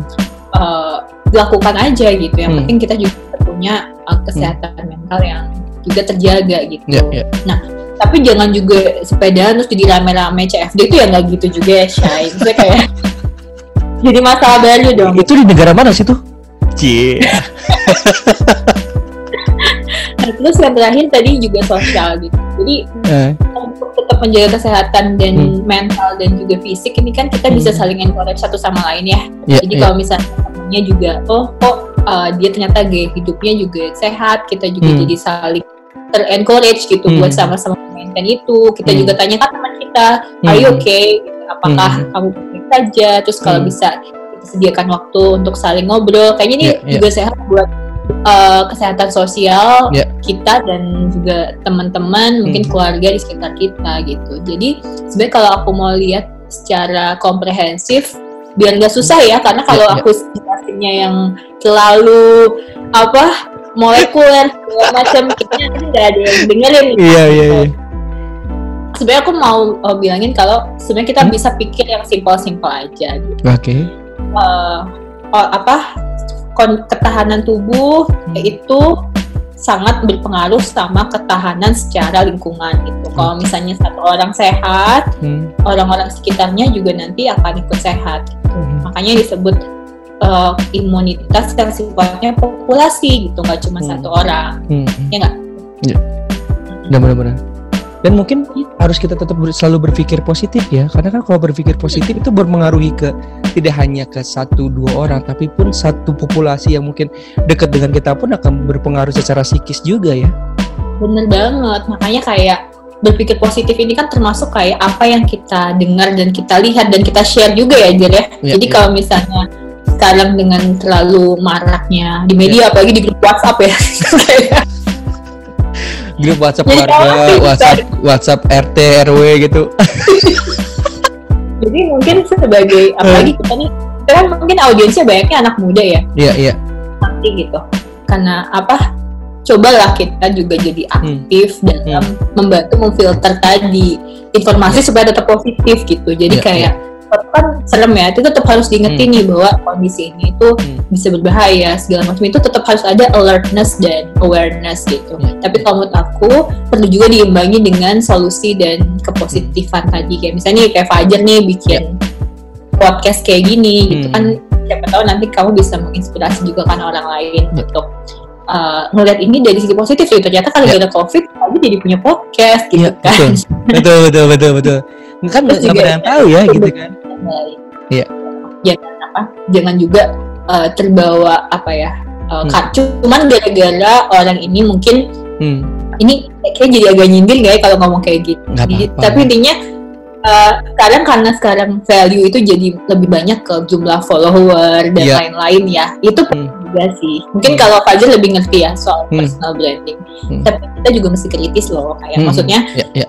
uh, dilakukan aja gitu yang Hmm. penting kita juga punya uh, kesehatan mental yang juga terjaga gitu Ya, ya. Tapi jangan juga sepedaan terus jadi rame-rame CFD itu ya nggak gitu juga ya Shay Maksudnya kayak jadi masalah baru dong Itu di negara mana sih tuh? Cie. Nah, terus yang terakhir tadi juga sosial gitu. Jadi Eh, untuk tetap menjaga kesehatan dan mental dan juga fisik ini kan kita bisa Hmm. saling encourage satu sama lain ya. ya, Jadi ya. kalau misalnya temennya juga oh kok uh, dia ternyata gaya hidupnya juga sehat, kita juga Hmm. jadi saling terencourage gitu Hmm. buat sama-sama maintain itu. Kita Hmm. juga tanyakan teman kita, are you okay? Apakah Hmm. kamu baik saja? Terus kalau Hmm. bisa kita sediakan waktu untuk saling ngobrol. Kayaknya ini Ya, ya. juga sehat buat uh, kesehatan sosial Ya. kita dan juga teman-teman, mungkin Hmm. keluarga di sekitar kita gitu. Jadi sebenarnya kalau aku mau lihat secara komprehensif biar nggak susah ya karena kalau Ya, ya. aku jelasinnya yang terlalu apa molekuler macam kayaknya nggak ada yang dengerin. Iya, iya, iya. Sebenarnya aku mau uh, bilangin kalau sebenarnya kita Hmm? bisa pikir yang simpel-simpel aja gitu. Oke. Uh, oh, apa ketahanan tubuh Hmm. itu sangat berpengaruh sama ketahanan secara lingkungan gitu. Kalau misalnya satu orang sehat, Hmm. orang-orang sekitarnya juga nanti akan ikut sehat. Hmm. Makanya disebut uh, imunitas yang sifatnya populasi gitu, nggak cuma Hmm. satu orang. Hmm. Ya nggak? Benar, benar, benar. Dan mungkin harus kita tetap ber- selalu berpikir positif ya, karena kan kalau berpikir positif itu berpengaruhi ke tidak hanya ke satu dua orang, tapi pun satu populasi yang mungkin dekat dengan kita pun akan berpengaruh secara psikis juga ya. Bener banget. Makanya kayak berpikir positif ini kan termasuk kayak apa yang kita dengar dan kita lihat dan kita share juga ya Jer ya. Iya, Jadi iya. kalau misalnya sekarang dengan terlalu maraknya di media apalagi di grup WhatsApp ya. Grup WhatsApp Jadi WhatsApp WhatsApp RT RW gitu. Jadi mungkin sebagai apalagi kita nih kita kan mungkin audiensnya banyaknya anak muda ya Iya, iya. nanti gitu. Karena apa? Cobalah kita juga jadi aktif dalam membantu memfilter tadi informasi supaya tetap positif gitu. Jadi Iya, kayak kan serem ya, itu tetap harus diingetin nih bahwa kondisi ini itu Hmm. bisa berbahaya segala macam itu tetap harus ada alertness dan awareness gitu. Iya. Tapi kalau menurut aku perlu juga diimbangi dengan solusi dan kepositifan tadi kayak misalnya kayak Fajar nih bikin podcast kayak gini gitu Hmm. kan siapa tahu nanti kamu bisa menginspirasi juga kan orang lain Ya. untuk uh, ngeliat ini dari segi positif gitu. Ternyata kalau Ya. ada covid, aja jadi punya podcast gitu Iya, kan. betul, betul, betul, betul. Kan nggak pernah tahu ya gitu kan. Baik. Iya. Jangan apa? Jangan juga uh, terbawa apa ya? Uh, Hmm. ka- Cuman gara-gara orang ini mungkin Hmm. ini kayak jadi agak nyindir gak ya kalau ngomong kayak gitu. Nggak Jadi, apa-apa. tapi intinya uh, sekarang karena sekarang value itu jadi lebih banyak ke jumlah follower dan Iya. lain-lain ya. Itu Hmm. juga sih. Mungkin kalau Fajar lebih ngerti ya soal Hmm. personal branding. Hmm. Tapi kita juga mesti kritis loh. Kayak Hmm. maksudnya Ya, ya.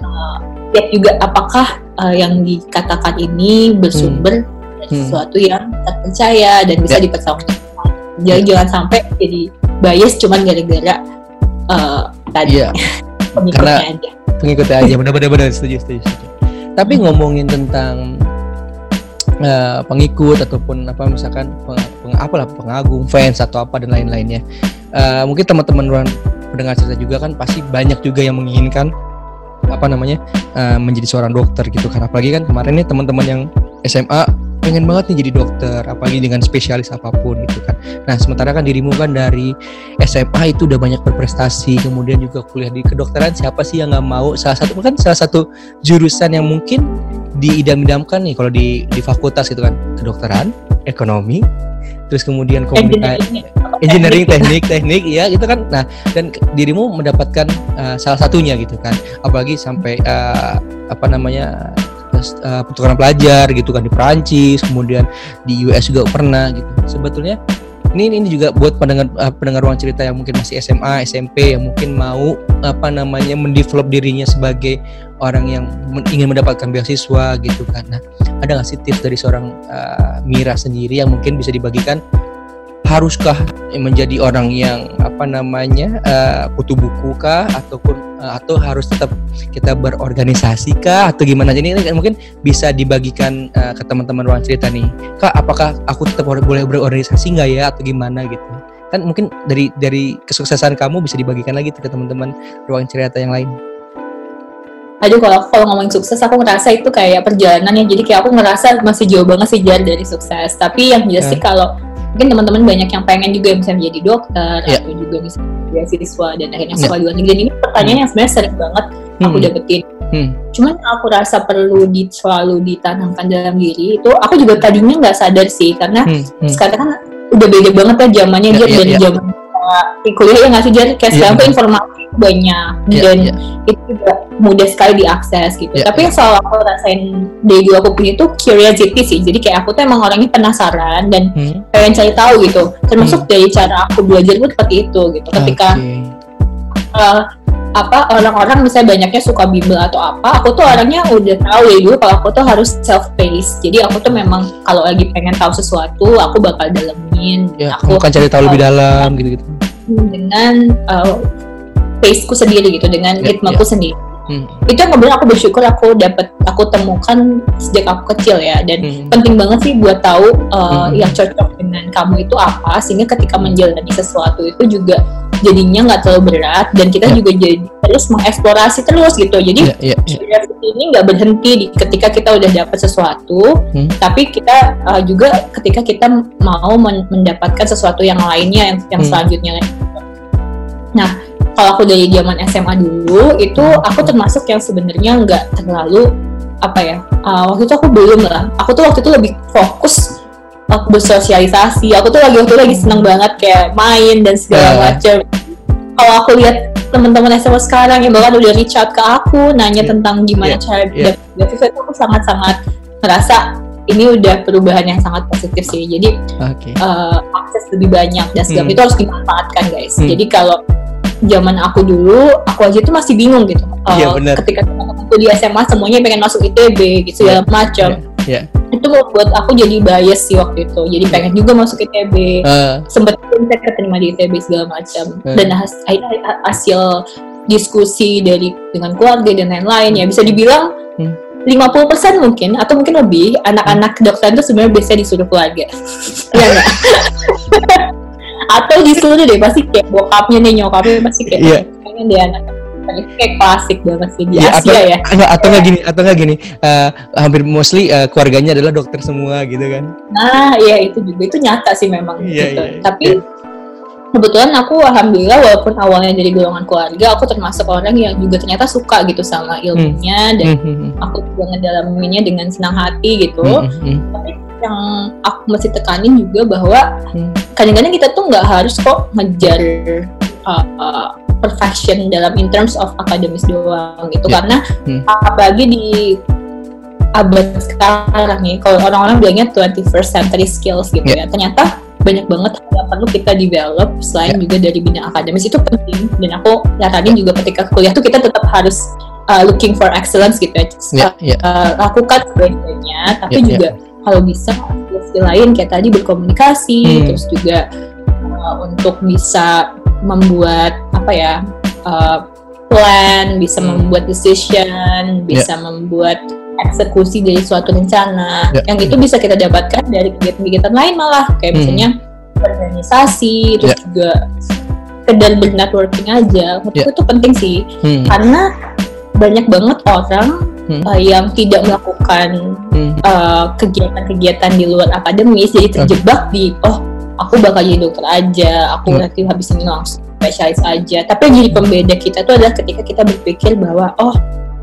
Lihat juga apakah uh, yang dikatakan ini bersumber dari Hmm. sesuatu yang terpercaya dan bisa Ya. dipertanggungjawabkan. Jadi jangan sampai jadi bias cuman gara-gara uh, tadi Iya. pengikutnya Karena- aja. pengikutnya aja benar-benar benar setuju, setuju setuju tapi ngomongin tentang uh, pengikut ataupun apa misalkan peng, peng, apa lah pengagum fans atau apa dan lain-lainnya uh, mungkin teman-teman pendengar cerita juga kan pasti banyak juga yang menginginkan apa namanya uh, menjadi seorang dokter gitu kan. Apalagi kan kemarin nih teman-teman yang SMA pengen banget nih jadi dokter apalagi dengan spesialis apa pun gitu kan. Nah sementara kan dirimu kan dari SMA itu udah banyak berprestasi kemudian juga kuliah di kedokteran. Siapa sih yang nggak mau? Salah satu kan salah satu jurusan yang mungkin diidam-idamkan nih kalau di di fakultas gitu kan. Kedokteran ekonomi terus kemudian komunikasi engineering teknik teknik ya gitu kan. Nah dan dirimu mendapatkan uh, salah satunya gitu kan. Apalagi sampai uh, apa namanya uh, pertukaran pelajar gitu kan di Perancis kemudian di US juga pernah gitu. Sebetulnya ini ini juga buat pendengar uh, pendengar ruang cerita yang mungkin masih SMA SMP yang mungkin mau apa namanya mendevelop dirinya sebagai orang yang ingin mendapatkan beasiswa gitu kan. Nah ada nggak sih tips dari seorang uh, Mira sendiri yang mungkin bisa dibagikan haruskah menjadi orang yang apa namanya uh, kutu buku kah? Ataupun uh, atau harus tetap kita berorganisasi kah? Atau gimana? Jadi ini mungkin bisa dibagikan uh, ke teman-teman ruang cerita nih. Kak apakah aku tetap boleh berorganisasi nggak ya? Atau gimana gitu? Kan mungkin dari dari kesuksesan kamu bisa dibagikan lagi ke teman-teman ruang cerita yang lain. Aduh kalau kalau ngomongin sukses aku ngerasa itu kayak perjalanan ya. Jadi kayak aku ngerasa masih jauh banget sih jalan dari sukses. Tapi yang jelas sih kalau mungkin teman-teman banyak yang pengen juga bisa menjadi dokter yeah. atau juga bisa beasiswa dan akhirnya ya. sekolah yeah. luar negeri dan ini pertanyaan yang sebenarnya sering banget hmm. aku dapetin hmm. cuman aku rasa perlu di, selalu ditanamkan dalam diri itu aku juga tadinya nggak sadar sih karena hmm. Hmm. sekarang kan udah beda banget ya zamannya yeah, dia yeah, dari yeah. zaman di kuliah ya nggak sih jadi kayak yeah. sekarang informasi banyak yeah, dan yeah. itu juga mudah sekali diakses gitu. Yeah, Tapi yeah. yang selalu aku rasain dari dulu aku punya itu curiosity sih. Jadi kayak aku tuh emang orangnya penasaran dan hmm. pengen cari tahu gitu. Termasuk hmm. dari cara aku belajar pun seperti itu gitu. Ketika okay. uh, apa orang-orang misalnya banyaknya suka bimbel atau apa, aku tuh orangnya udah tahu ya dulu kalau aku tuh harus self pace. Jadi aku tuh memang kalau lagi pengen tahu sesuatu, aku bakal dalemin. Ya, aku akan cari tahu lebih dalam gitu-gitu. Dengan uh, paceku sendiri gitu dengan yeah, ritmeku yeah. sendiri Hmm. Itu yang kemudian aku bersyukur aku dapat aku temukan sejak aku kecil ya dan hmm. penting banget sih buat tahu uh, hmm. yang cocok dengan kamu itu apa sehingga ketika menjalani sesuatu itu juga jadinya nggak terlalu berat dan kita yeah. juga jadi terus mengeksplorasi terus gitu jadi yeah, yeah, yeah. ini nggak berhenti di ketika kita udah dapat sesuatu hmm. tapi kita uh, juga ketika kita mau mendapatkan sesuatu yang lainnya yang, yang hmm. selanjutnya nah kalau aku dari zaman SMA dulu itu aku termasuk yang sebenarnya nggak terlalu apa ya uh, waktu itu aku belum lah aku tuh waktu itu lebih fokus aku bersosialisasi aku tuh lagi waktu itu lagi seneng banget kayak main dan segala uh. macam kalau aku lihat teman-teman SMA sekarang yang bahkan udah reach out ke aku nanya yeah. tentang gimana yeah. cara yeah. itu aku sangat-sangat merasa ini udah perubahan yang sangat positif sih jadi okay. uh, akses lebih banyak dan segala hmm. itu harus dimanfaatkan guys hmm. jadi kalau zaman aku dulu aku aja tuh masih bingung gitu uh, ya, bener. ketika teman-temanku di SMA semuanya pengen masuk ITB gitu segala yeah. macam yeah. yeah. itu membuat aku jadi bias sih waktu itu jadi pengen juga masuk ITB uh. sempet saya keterima di ITB segala macam uh. dan akhirnya hasil diskusi dari dengan keluarga dan lain-lain ya bisa dibilang hmm. 50% mungkin atau mungkin lebih anak-anak kedokteran itu sebenarnya biasa disuruh keluarga. Iya enggak? atau disuruh deh pasti kayak bokapnya nih nyokapnya pasti kayak yeah. pengen dia anak kayak klasik banget sih di yeah, Asia atau, ya enggak, atau nggak gini atau nggak gini uh, hampir mostly uh, keluarganya adalah dokter semua gitu kan? Nah iya itu juga. Itu nyata sih memang yeah, gitu. yeah, tapi yeah. Kebetulan aku alhamdulillah walaupun awalnya dari golongan keluarga aku termasuk orang yang juga ternyata suka gitu sama ilmunya hmm. dan hmm, hmm, hmm. aku juga ngedalaminnya dengan senang hati gitu hmm. hmm, hmm. tapi yang aku masih tekanin juga bahwa kadang-kadang kita tuh nggak harus kok ngejar uh, uh, perfection dalam in terms of akademis doang gitu yeah. karena hmm. apalagi di abad sekarang nih kalau orang-orang bilangnya 21st century skills gitu yeah. ya ternyata banyak banget yang perlu kita develop selain yeah. juga dari bidang akademis itu penting dan aku nyatanin juga ketika kuliah tuh kita tetap harus uh, looking for excellence gitu ya yeah, yeah. Uh, lakukan sebaiknya tapi yeah, juga yeah kalau bisa skill lain kayak tadi berkomunikasi hmm. terus juga uh, untuk bisa membuat apa ya uh, plan, bisa Hmm. membuat decision, bisa membuat eksekusi dari suatu rencana. Ya. Yang itu bisa kita dapatkan dari kegiatan-kegiatan lain malah kayak Hmm. misalnya organisasi, terus Ya. juga sekedar bernetworking aja. Menurutku Ya. itu penting sih Hmm. karena banyak banget orang Hmm. uh, yang tidak melakukan Hmm. uh, kegiatan-kegiatan di luar akademis jadi terjebak di oh aku bakal jadi dokter aja aku Hmm. nanti habis ini langsung spesialis aja tapi yang jadi pembeda kita itu adalah ketika kita berpikir bahwa oh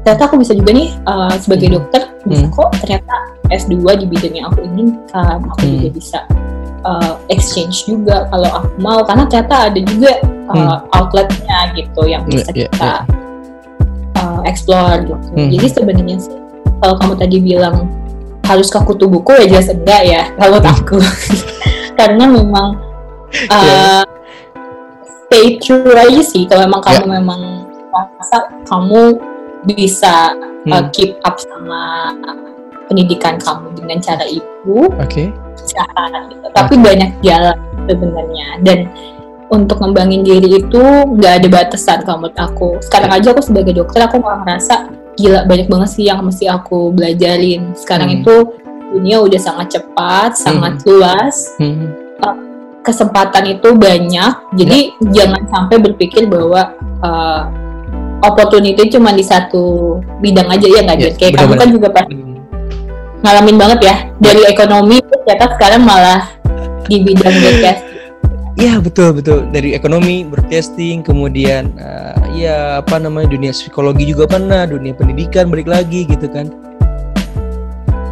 ternyata aku bisa juga nih uh, sebagai Hmm. dokter bisa Hmm. kok ternyata S2 di bidang yang aku inginkan aku Hmm. juga bisa uh, exchange juga kalau aku mau karena ternyata ada juga uh, outletnya gitu yang bisa Hmm. Ya, kita ya. uh, explore gitu. Hmm. Jadi sebenarnya sih kalau kamu tadi bilang harus ke kutu buku ya jelas enggak ya kalau Hmm. aku karena memang uh, Ya. stay true aja sih kalau memang kamu Ya. memang merasa kamu bisa uh, Hmm. keep up sama pendidikan kamu dengan cara itu Oke. silakan gitu. Tapi banyak jalan sebenarnya dan untuk ngembangin diri itu nggak ada batasan kalau menurut aku. Sekarang aja aku sebagai dokter aku malah ngerasa gila banyak banget sih yang mesti aku belajarin. Sekarang Hmm. itu dunia udah sangat cepat, sangat luas, Hmm. kesempatan itu banyak. Jadi jangan sampai berpikir bahwa uh, opportunity cuma di satu bidang aja ya nggak Ya, Jen? Kayak kamu kan juga pasti Hmm. ngalamin banget ya dari ekonomi ternyata sekarang malah di bidang broadcast Iya betul betul dari ekonomi broadcasting kemudian eh, ya apa namanya dunia psikologi juga pernah dunia pendidikan balik lagi gitu kan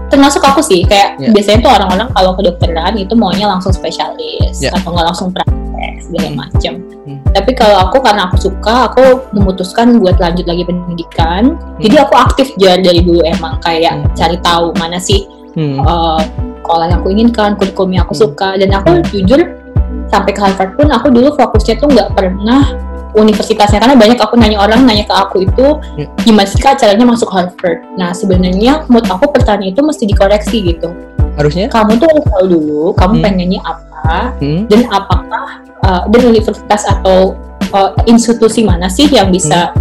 termasuk aku sih kayak Ya. biasanya tuh orang-orang kalau kedokteran itu maunya langsung spesialis Ya. atau nggak langsung praktek segala Hmm. macam Hmm. Tapi kalau aku karena aku suka aku memutuskan buat lanjut lagi pendidikan jadi aku aktif dari dulu emang kayak Hmm. cari tahu mana sih hmm. uh, sekolah yang aku inginkan kurikulum yang aku Hmm. suka dan aku jujur sampai ke Harvard pun aku dulu fokusnya tuh nggak pernah universitasnya karena banyak aku nanya orang nanya ke aku itu Ya. gimana sih kak caranya masuk Harvard nah sebenarnya menurut aku pertanyaan itu mesti dikoreksi gitu harusnya kamu tuh harus tahu dulu kamu Hmm. pengennya apa hmm. dan apakah uh, dan universitas atau uh, institusi mana sih yang bisa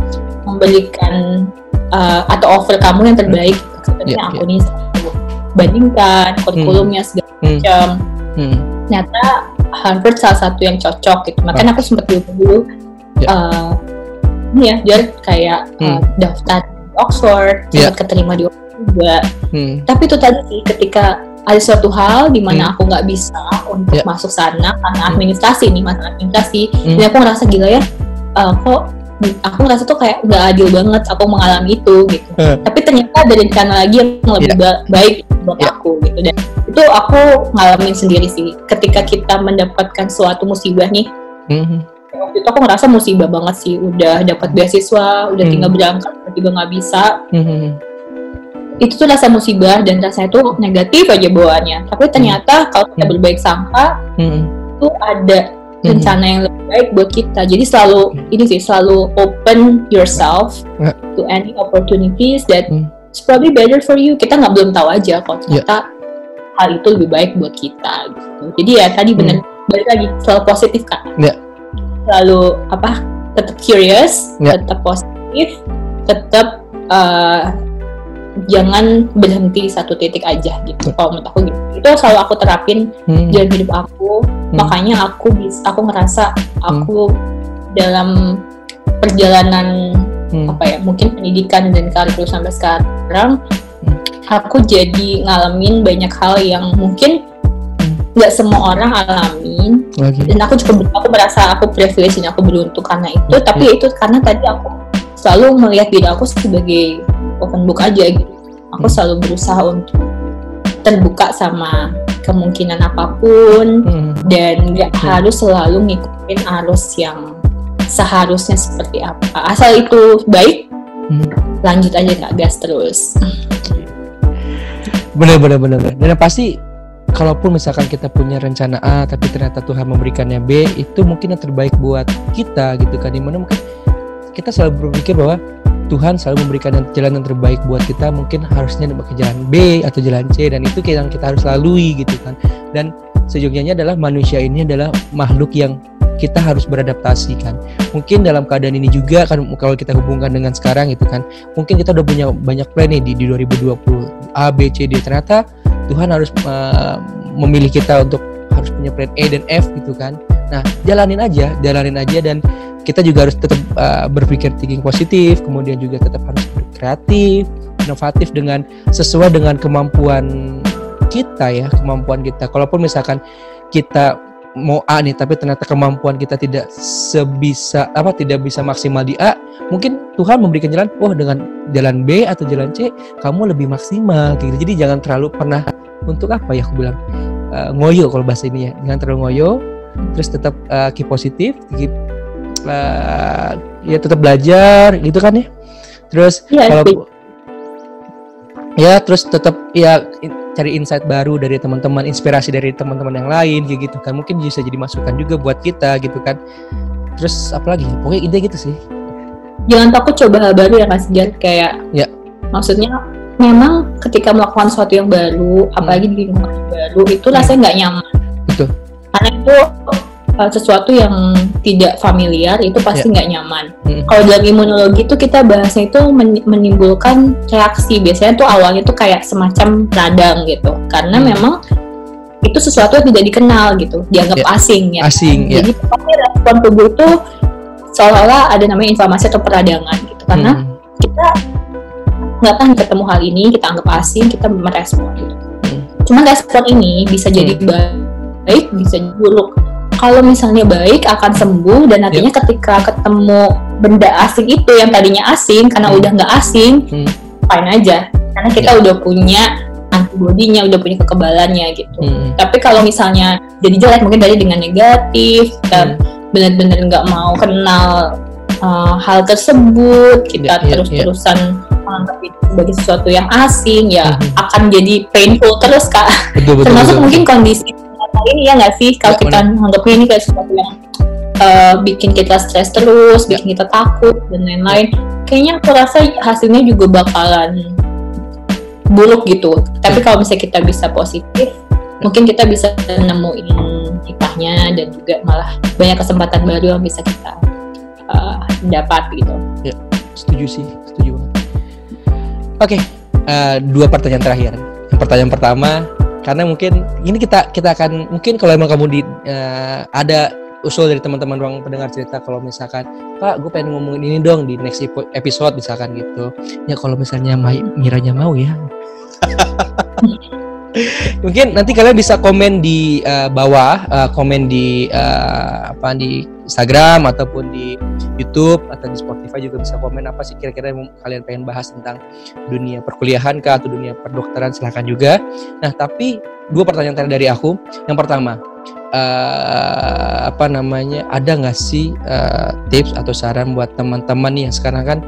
memberikan uh, atau offer kamu yang terbaik sebenarnya Ya, aku nih selalu bandingkan kurikulumnya segala Hmm. macam Hmm. ternyata Harvard salah satu yang cocok gitu makanya aku sempat dulu dulu Ya. uh, ini ya dia kayak uh, Hmm. daftar di Oxford sempat keterima di Oxford juga Hmm. tapi itu tadi sih ketika ada suatu hal di mana Hmm. aku nggak bisa untuk Ya. masuk sana karena Hmm. administrasi nih masalah administrasi Hmm. dan aku ngerasa gila ya uh, kok aku ngerasa tuh kayak nggak adil banget aku mengalami itu gitu Eh. tapi ternyata ada rencana lagi yang lebih ba- baik buat Ya. aku gitu dan itu aku ngalamin sendiri sih ketika kita mendapatkan suatu musibah nih Hmm. waktu itu aku ngerasa musibah banget sih udah dapat beasiswa udah Hmm. tinggal berangkat tiba nggak bisa Hmm. Itu tuh rasa musibah dan rasanya tuh negatif aja bawaannya tapi ternyata kalau kita Hmm. berbaik sangka Hmm. itu ada Hmm. rencana yang lebih baik buat kita jadi selalu ini sih selalu open yourself Ya. to any opportunities that Hmm. it's probably better for you kita nggak belum tahu aja kalau Ya. ternyata hal itu lebih baik buat kita gitu jadi ya tadi bener balik lagi selalu positif kan Hmm. Ya. selalu apa tetap curious Ya. tetap positif tetap uh, jangan berhenti di satu titik aja gitu kalau menurut aku gitu itu selalu aku terapin Hmm. jalan hidup aku makanya aku bisa aku ngerasa aku dalam perjalanan Hmm. apa ya mungkin pendidikan dan karir sampai sekarang Hmm. aku jadi ngalamin banyak hal yang mungkin Hmm. nggak semua orang alamin Oke. dan aku cukup aku merasa aku privilege dan aku beruntung karena itu Hmm. tapi itu karena tadi aku selalu melihat diri aku sebagai open book aja gitu aku Hmm. selalu berusaha untuk terbuka sama kemungkinan apa pun Hmm. dan nggak Hmm. harus selalu ngikutin arus yang seharusnya seperti apa asal itu baik Hmm. lanjut aja kak gas terus bener bener bener bener. dan pasti kalaupun misalkan kita punya rencana A tapi ternyata Tuhan memberikannya B itu mungkin yang terbaik buat kita gitu kan di mana mungkin kita selalu berpikir bahwa Tuhan selalu memberikan jalan yang terbaik buat kita mungkin harusnya ke jalan B atau jalan C dan itu yang kita harus lalui gitu kan. Dan sejujurnya adalah manusia ini adalah makhluk yang kita harus beradaptasi kan. Mungkin dalam keadaan ini juga kan kalau kita hubungkan dengan sekarang gitu kan mungkin kita udah punya banyak plan nih di, di 2020 A B C D. Ternyata Tuhan harus uh, memilih kita untuk harus punya plan E dan F gitu kan. Nah jalanin aja jalanin aja dan kita juga harus tetap uh, berpikir thinking positif kemudian juga tetap harus kreatif inovatif dengan sesuai dengan kemampuan kita ya kemampuan kita. Kalaupun misalkan kita mau A nih tapi ternyata kemampuan kita tidak sebisa apa tidak bisa maksimal di A mungkin Tuhan memberikan jalan oh dengan jalan B atau jalan C kamu lebih maksimal gitu. Jadi jangan terlalu pernah untuk apa ya aku bilang uh, ngoyo kalau bahasa ini ya. Jangan terlalu ngoyo terus tetap uh, keep positif keep uh, ya tetap belajar gitu kan ya terus ya, kalau ya terus tetap ya cari insight baru dari teman-teman, inspirasi dari teman-teman yang lain gitu kan. Mungkin bisa jadi masukan juga buat kita gitu kan. Terus apalagi? Pokoknya ide gitu sih. Jangan takut coba hal baru ya Mas Jan kayak ya. Maksudnya memang ketika melakukan sesuatu yang baru, hmm. apalagi di lingkungan baru itu rasanya nggak nyaman. Betul. Karena itu uh, sesuatu yang tidak familiar itu pasti ya. nggak yeah. nyaman. Hmm. Kalau dalam imunologi itu kita bahasnya itu menimbulkan reaksi. Biasanya tuh awalnya tuh kayak semacam radang gitu. Karena hmm. memang itu sesuatu yang tidak dikenal gitu, dianggap yeah. asing ya. Asing. Kan? Jadi pasti respon tubuh itu seolah-olah ada namanya inflamasi atau peradangan gitu. Karena hmm. kita nggak tahu ketemu hal ini, kita anggap asing, kita merespon gitu. Hmm. Cuman respon ini bisa jadi hmm. baik, bisa buruk kalau misalnya baik akan sembuh dan nantinya yep. ketika ketemu benda asing itu yang tadinya asing karena hmm. udah nggak asing hmm. fine aja karena kita yep. udah punya antibodinya udah punya kekebalannya gitu hmm. tapi kalau misalnya jadi jelek mungkin dari dengan negatif dan hmm. benar-benar nggak mau kenal uh, hal tersebut kita yeah, terus-terusan yeah. menganggap itu sebagai sesuatu yang asing ya hmm. akan jadi painful terus kak betul, betul, termasuk betul, mungkin kondisi ini ya nggak sih kalau ya, kita menganggap ini kayak sesuatu yang uh, bikin kita stres terus, ya. bikin kita takut dan lain-lain. Kayaknya aku rasa hasilnya juga bakalan buruk gitu. Tapi ya. kalau misalnya kita bisa positif, mungkin kita bisa nemuin hikmahnya dan juga malah banyak kesempatan baru yang bisa kita uh, dapat gitu. Ya, setuju sih, setuju banget. Oke, okay, uh, dua pertanyaan terakhir. Yang pertanyaan pertama, karena mungkin ini kita kita akan mungkin kalau emang kamu di uh, ada usul dari teman-teman ruang pendengar cerita kalau misalkan Pak gue pengen ngomongin ini dong di next episode misalkan gitu. Ya kalau misalnya Miranya mau ya. Mungkin nanti kalian bisa komen di uh, bawah uh, komen di uh, apa di Instagram ataupun di YouTube atau di Spotify juga bisa komen apa sih kira-kira yang kalian pengen bahas tentang dunia perkuliahan kah atau dunia perdokteran silahkan juga. Nah tapi dua pertanyaan terakhir dari aku. Yang pertama uh, apa namanya ada nggak sih uh, tips atau saran buat teman-teman nih yang sekarang kan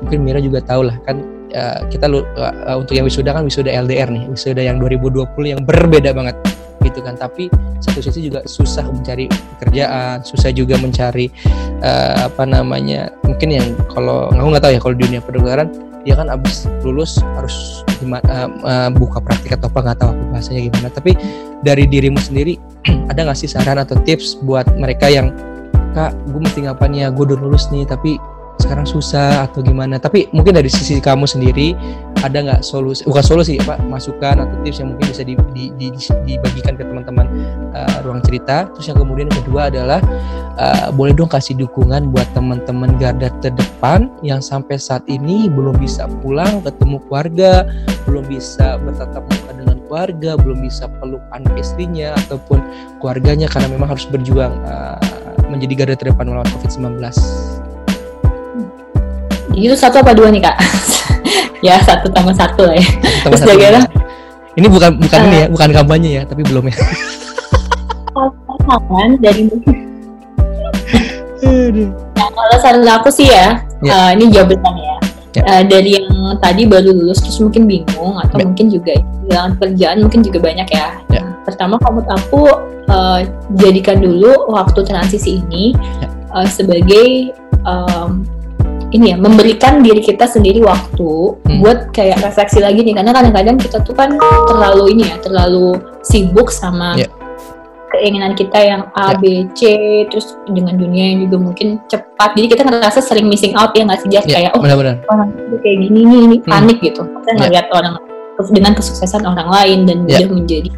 mungkin Mira juga tahu lah kan uh, kita uh, untuk yang wisuda kan wisuda LDR nih wisuda yang 2020 yang berbeda banget gitu kan. Tapi satu sisi juga susah mencari pekerjaan susah juga mencari uh, apa namanya mungkin yang kalau aku nggak tahu ya kalau dunia kedokteran dia kan abis lulus harus uh, buka praktik atau apa nggak tahu aku bahasanya gimana. Tapi dari dirimu sendiri ada nggak sih saran atau tips buat mereka yang kak gue mesti ngapain ya? Gue udah lulus nih tapi sekarang susah atau gimana. Tapi mungkin dari sisi kamu sendiri ada nggak solusi bukan solusi pak masukan atau tips yang mungkin bisa di, di, di, dibagikan ke teman-teman uh, ruang cerita? Terus yang kemudian yang kedua adalah uh, boleh dong kasih dukungan buat teman-teman garda terdepan yang sampai saat ini belum bisa pulang ketemu keluarga belum bisa bertatap muka dengan keluarga belum bisa peluk anak istrinya ataupun keluarganya karena memang harus berjuang uh, menjadi garda terdepan melawan COVID-19 itu satu apa dua nih kak? ya satu tambah satu lah ya. Tambah Terus. Ya. Ini bukan bukan uh, ini ya, bukan kampanye ya, tapi belum ya. Pasangan dari mungkin. nah, kalau saran aku sih ya, ya. Uh, ini jawabannya ya. Ya. Uh, dari yang tadi baru lulus terus mungkin bingung atau ya. mungkin juga kehilangan kerjaan mungkin juga banyak ya. ya. Nah, pertama kalau aku uh, jadikan dulu waktu transisi ini ya. uh, sebagai um, ini ya memberikan diri kita sendiri waktu hmm. buat kayak refleksi lagi nih karena kadang-kadang kita tuh kan terlalu ini ya terlalu sibuk sama yeah. keinginan kita yang A, ya. B, C, terus dengan dunia yang juga mungkin cepat. Jadi kita ngerasa sering missing out ya nggak sih ya. kayak oh benar -benar. orang itu kayak gini nih, ini hmm. panik gitu. Kita ya. ngeliat yeah. orang dengan kesuksesan orang lain dan yeah. menjadi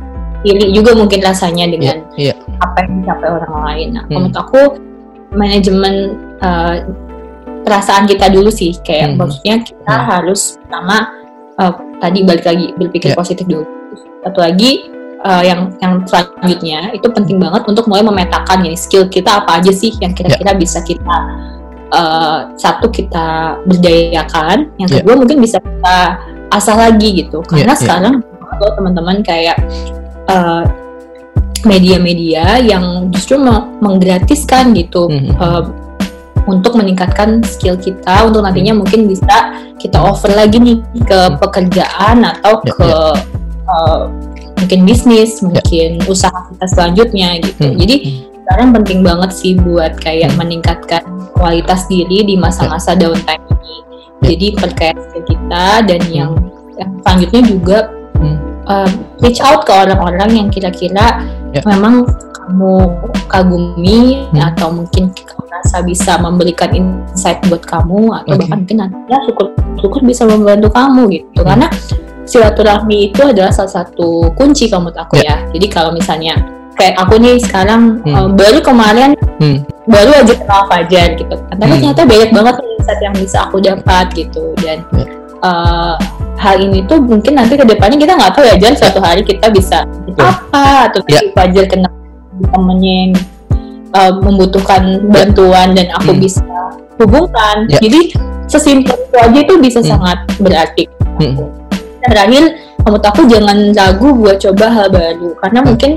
iri juga mungkin rasanya dengan yeah. Yeah. apa yang dicapai orang lain. Nah, hmm. menurut aku manajemen uh, perasaan kita dulu sih kayak hmm. maksudnya kita hmm. harus pertama uh, tadi balik lagi berpikir yeah. positif dulu. Satu lagi uh, yang yang selanjutnya itu penting banget untuk mulai memetakan ini skill kita apa aja sih yang kira-kira yeah. bisa kita uh, satu kita berdayakan, yang ya. kedua yeah. mungkin bisa kita asah lagi gitu. Karena yeah, ya. sekarang yeah. teman-teman kayak uh, media-media yang justru menggratiskan gitu mm -hmm. uh, untuk meningkatkan skill kita untuk nantinya mungkin bisa kita offer lagi nih ke hmm. pekerjaan atau yeah, ke yeah. Uh, mungkin bisnis, ya. mungkin yeah. usaha kita selanjutnya gitu. Hmm. Jadi sekarang penting banget sih buat kayak hmm. meningkatkan kualitas diri di masa-masa yeah. downtime ini. Yeah. Jadi perkaya kita dan hmm. yang yang selanjutnya juga hmm. uh, reach out ke orang-orang yang kira-kira yeah. memang kamu kagumi hmm. atau mungkin kamu rasa bisa memberikan insight buat kamu atau okay. bahkan mungkin nantinya syukur syukur bisa membantu kamu gitu hmm. karena silaturahmi itu adalah salah satu kunci menurut aku yeah. ya. Jadi kalau misalnya kayak aku nih sekarang hmm. uh, baru kemarin hmm. baru aja kenal Fajar gitu. Tapi hmm. ternyata banyak banget insight yang bisa aku dapat gitu dan yeah. Ya. uh, hal ini tuh mungkin nanti ke depannya kita nggak tahu ya Jan suatu hari kita bisa yeah. apa atau yeah. Fajar kenal temennya yang uh, membutuhkan bantuan dan aku hmm. bisa hubungkan. Yeah. Jadi sesimpel itu aja itu bisa hmm. sangat berarti. Hmm terakhir menurut aku jangan ragu buat coba hal baru karena mungkin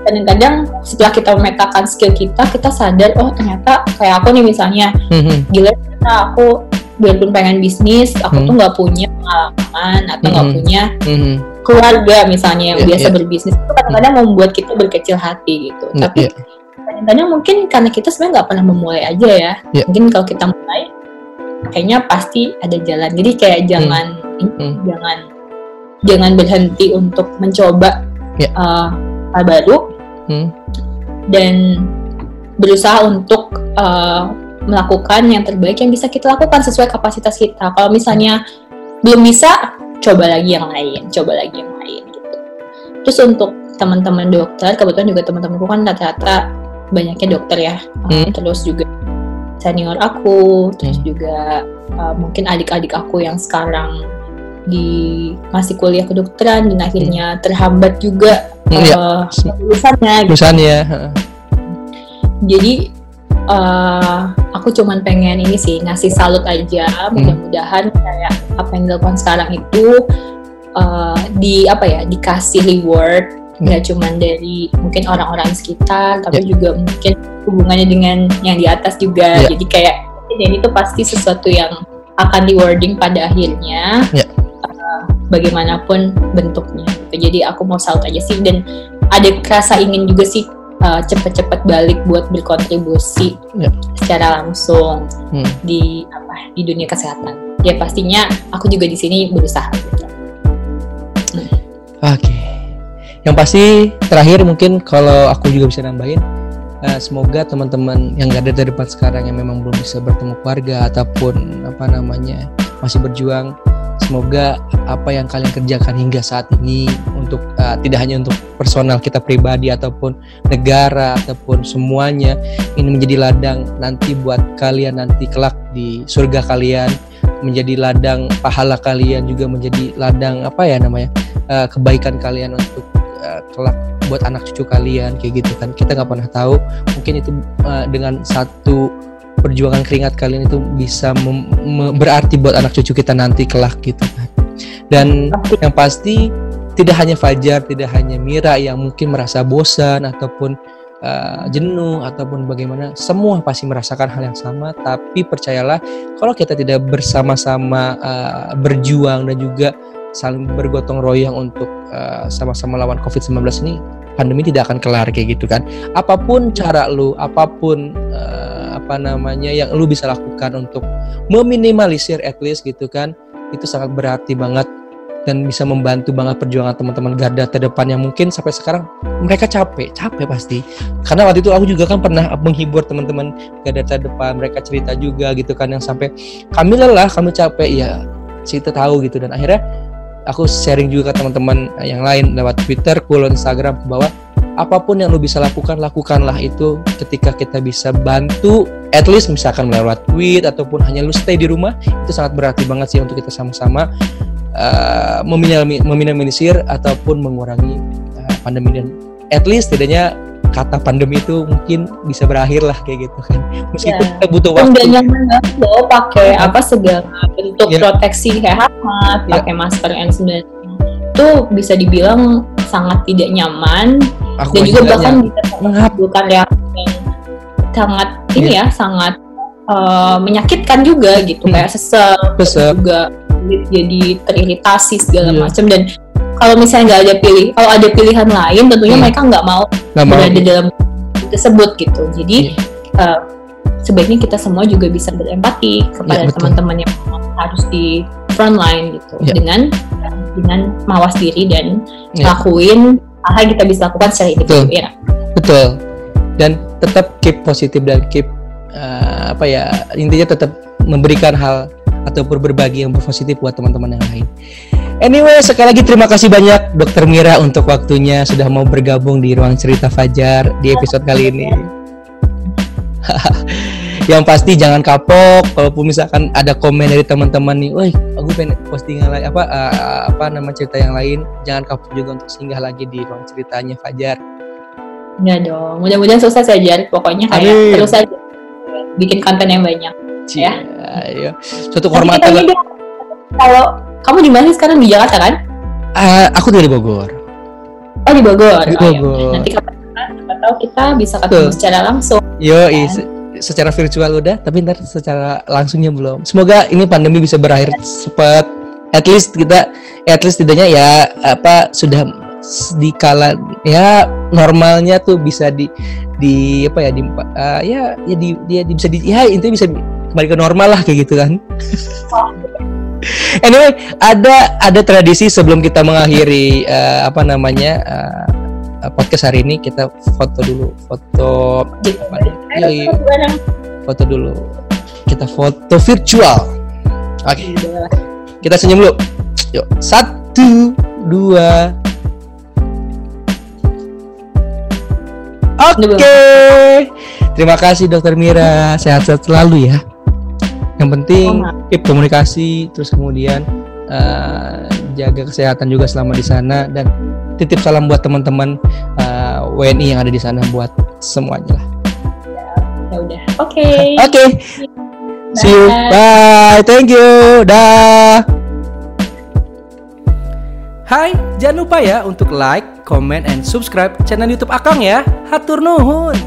kadang-kadang setelah kita memetakan skill kita kita sadar oh ternyata kayak aku nih misalnya mm-hmm. gila ternyata aku biarpun pengen bisnis aku mm-hmm. tuh nggak punya pengalaman atau nggak mm-hmm. punya mm-hmm. keluarga misalnya yang yeah, biasa yeah. berbisnis itu kadang-kadang membuat kita berkecil hati gitu mm-hmm. tapi yeah. Kadang-kadang mungkin karena kita sebenarnya nggak pernah memulai aja ya yeah. mungkin kalau kita mulai kayaknya pasti ada jalan jadi kayak jangan mm-hmm. jangan jangan berhenti untuk mencoba yeah. Ya. uh, hal baru hmm. dan berusaha untuk uh, melakukan yang terbaik yang bisa kita lakukan sesuai kapasitas kita. Kalau misalnya belum bisa, coba lagi yang lain, coba lagi yang lain gitu. Terus untuk teman-teman dokter, kebetulan juga teman-temanku kan rata-rata banyaknya dokter ya, hmm. terus juga senior aku, terus hmm. juga uh, mungkin adik-adik aku yang sekarang di masih kuliah kedokteran dan akhirnya hmm. terhambat juga hmm, uh, ya. lulusannya. Gitu. Jadi uh, aku cuman pengen ini sih ngasih salut aja. Hmm. Mudah-mudahan kayak apa yang dilakukan sekarang itu uh, di apa ya dikasih reward. Nggak hmm. cuman dari mungkin orang-orang sekitar tapi yeah. juga mungkin hubungannya dengan yang di atas juga. Yeah. Jadi kayak ini tuh pasti sesuatu yang akan di wording pada akhirnya. Yeah bagaimanapun bentuknya gitu. jadi aku mau salut aja sih dan ada rasa ingin juga sih uh, cepet-cepet balik buat berkontribusi yeah. secara langsung hmm. di apa di dunia kesehatan ya pastinya aku juga di sini berusaha gitu. hmm. oke okay. Yang pasti terakhir mungkin kalau aku juga bisa nambahin uh, semoga teman-teman yang gak ada di depan sekarang yang memang belum bisa bertemu keluarga ataupun apa namanya masih berjuang semoga apa yang kalian kerjakan hingga saat ini untuk uh, tidak hanya untuk personal kita pribadi ataupun negara ataupun semuanya ini menjadi ladang nanti buat kalian nanti kelak di surga kalian menjadi ladang pahala kalian juga menjadi ladang apa ya namanya uh, kebaikan kalian untuk uh, kelak buat anak cucu kalian kayak gitu kan kita nggak pernah tahu mungkin itu uh, dengan satu perjuangan keringat kalian itu bisa berarti buat anak cucu kita nanti kelak gitu kan. Dan yang pasti tidak hanya Fajar, tidak hanya Mira yang mungkin merasa bosan ataupun uh, jenuh ataupun bagaimana, semua pasti merasakan hal yang sama. Tapi percayalah, kalau kita tidak bersama-sama uh, berjuang dan juga saling bergotong royong untuk uh, sama-sama lawan COVID-19 ini, pandemi tidak akan kelar kayak gitu kan. Apa pun cara lu, apa pun uh, apa namanya yang lu bisa lakukan untuk meminimalisir at least gitu kan itu sangat berarti banget dan bisa membantu banget perjuangan teman-teman garda terdepan yang mungkin sampai sekarang mereka capek, capek pasti. Karena waktu itu aku juga kan pernah menghibur teman-teman garda terdepan, mereka cerita juga gitu kan yang sampai kami lelah, kami capek, ya kita tahu gitu dan akhirnya aku sharing juga ke teman-teman yang lain lewat Twitter, kulo Instagram bahwa apa pun yang lu bisa lakukan lakukanlah itu ketika kita bisa bantu. At least misalkan lewat tweet ataupun hanya lu stay di rumah itu sangat berarti banget sih untuk kita sama-sama uh, meminimalisir ataupun mengurangi uh, pandemi dan at least tidaknya kata pandemi itu mungkin bisa berakhir lah kayak gitu kan meskipun yeah. kita butuh waktu dan nyaman banget loh pakai apa segala bentuk yeah. proteksi kayak hangat yeah. pakai masker N95 itu bisa dibilang sangat tidak nyaman Aku dan juga bahkan bisa mengabulkan reaksi yang sangat yeah. ini ya sangat uh, menyakitkan juga gitu hmm. kayak sesek juga jadi teriritasi segala yeah. macam dan kalau misalnya nggak ada pilih kalau ada pilihan lain tentunya hmm. mereka nggak mau gak berada mau. dalam tersebut gitu jadi yeah. uh, sebaiknya kita semua juga bisa berempati kepada yeah, teman-teman yang harus di front line gitu yeah. dengan dengan mawas diri dan yeah. lakuin hal yang kita bisa lakukan secara individu ya betul dan tetap keep positif dan keep uh, apa ya intinya tetap memberikan hal ataupun berbagi yang positif buat teman-teman yang lain. Anyway, sekali lagi terima kasih banyak Dokter Mira untuk waktunya sudah mau bergabung di ruang cerita Fajar di episode kali ini. yang pasti jangan kapok kalaupun misalkan ada komen dari teman-teman nih, woi aku pengen postingan lain apa uh, apa nama cerita yang lain, jangan kapok juga untuk singgah lagi di ruang ceritanya Fajar. Ya dong, mudah-mudahan sukses aja. Pokoknya kayak terus aja bikin konten yang banyak. Cia, ya. Ayo. Suatu kehormatan. Kalau kamu di mana sekarang di Jakarta kan? Uh, aku dari Bogor. Oh di Bogor. Di Bogor. Oh, ya. Nanti kapan tahu kita bisa ketemu Tuh. secara langsung. Yo, kan? se secara virtual udah, tapi ntar secara langsungnya belum. Semoga ini pandemi bisa berakhir cepat. At least kita, at least tidaknya ya apa sudah di kala ya normalnya tuh bisa di di apa ya di uh, ya ya di dia di, bisa di ya intinya bisa kembali ke normal lah kayak gitu kan. anyway, ada ada tradisi sebelum kita mengakhiri uh, apa namanya uh, podcast hari ini kita foto dulu, foto apa ya? Foto dulu. Kita foto virtual. Oke. Okay. Kita senyum dulu. Yuk, satu, dua. Oke. Okay. Terima kasih Dokter Mira. Sehat-sehat selalu ya yang penting oh, keep komunikasi terus kemudian uh, jaga kesehatan juga selama di sana dan titip salam buat teman-teman uh, eh, WNI yang ada di sana buat semuanya lah ya udah oke okay. oke okay. see you bye thank you dah Hai, jangan lupa ya untuk like, comment, and subscribe channel YouTube Akang ya. Hatur nuhun.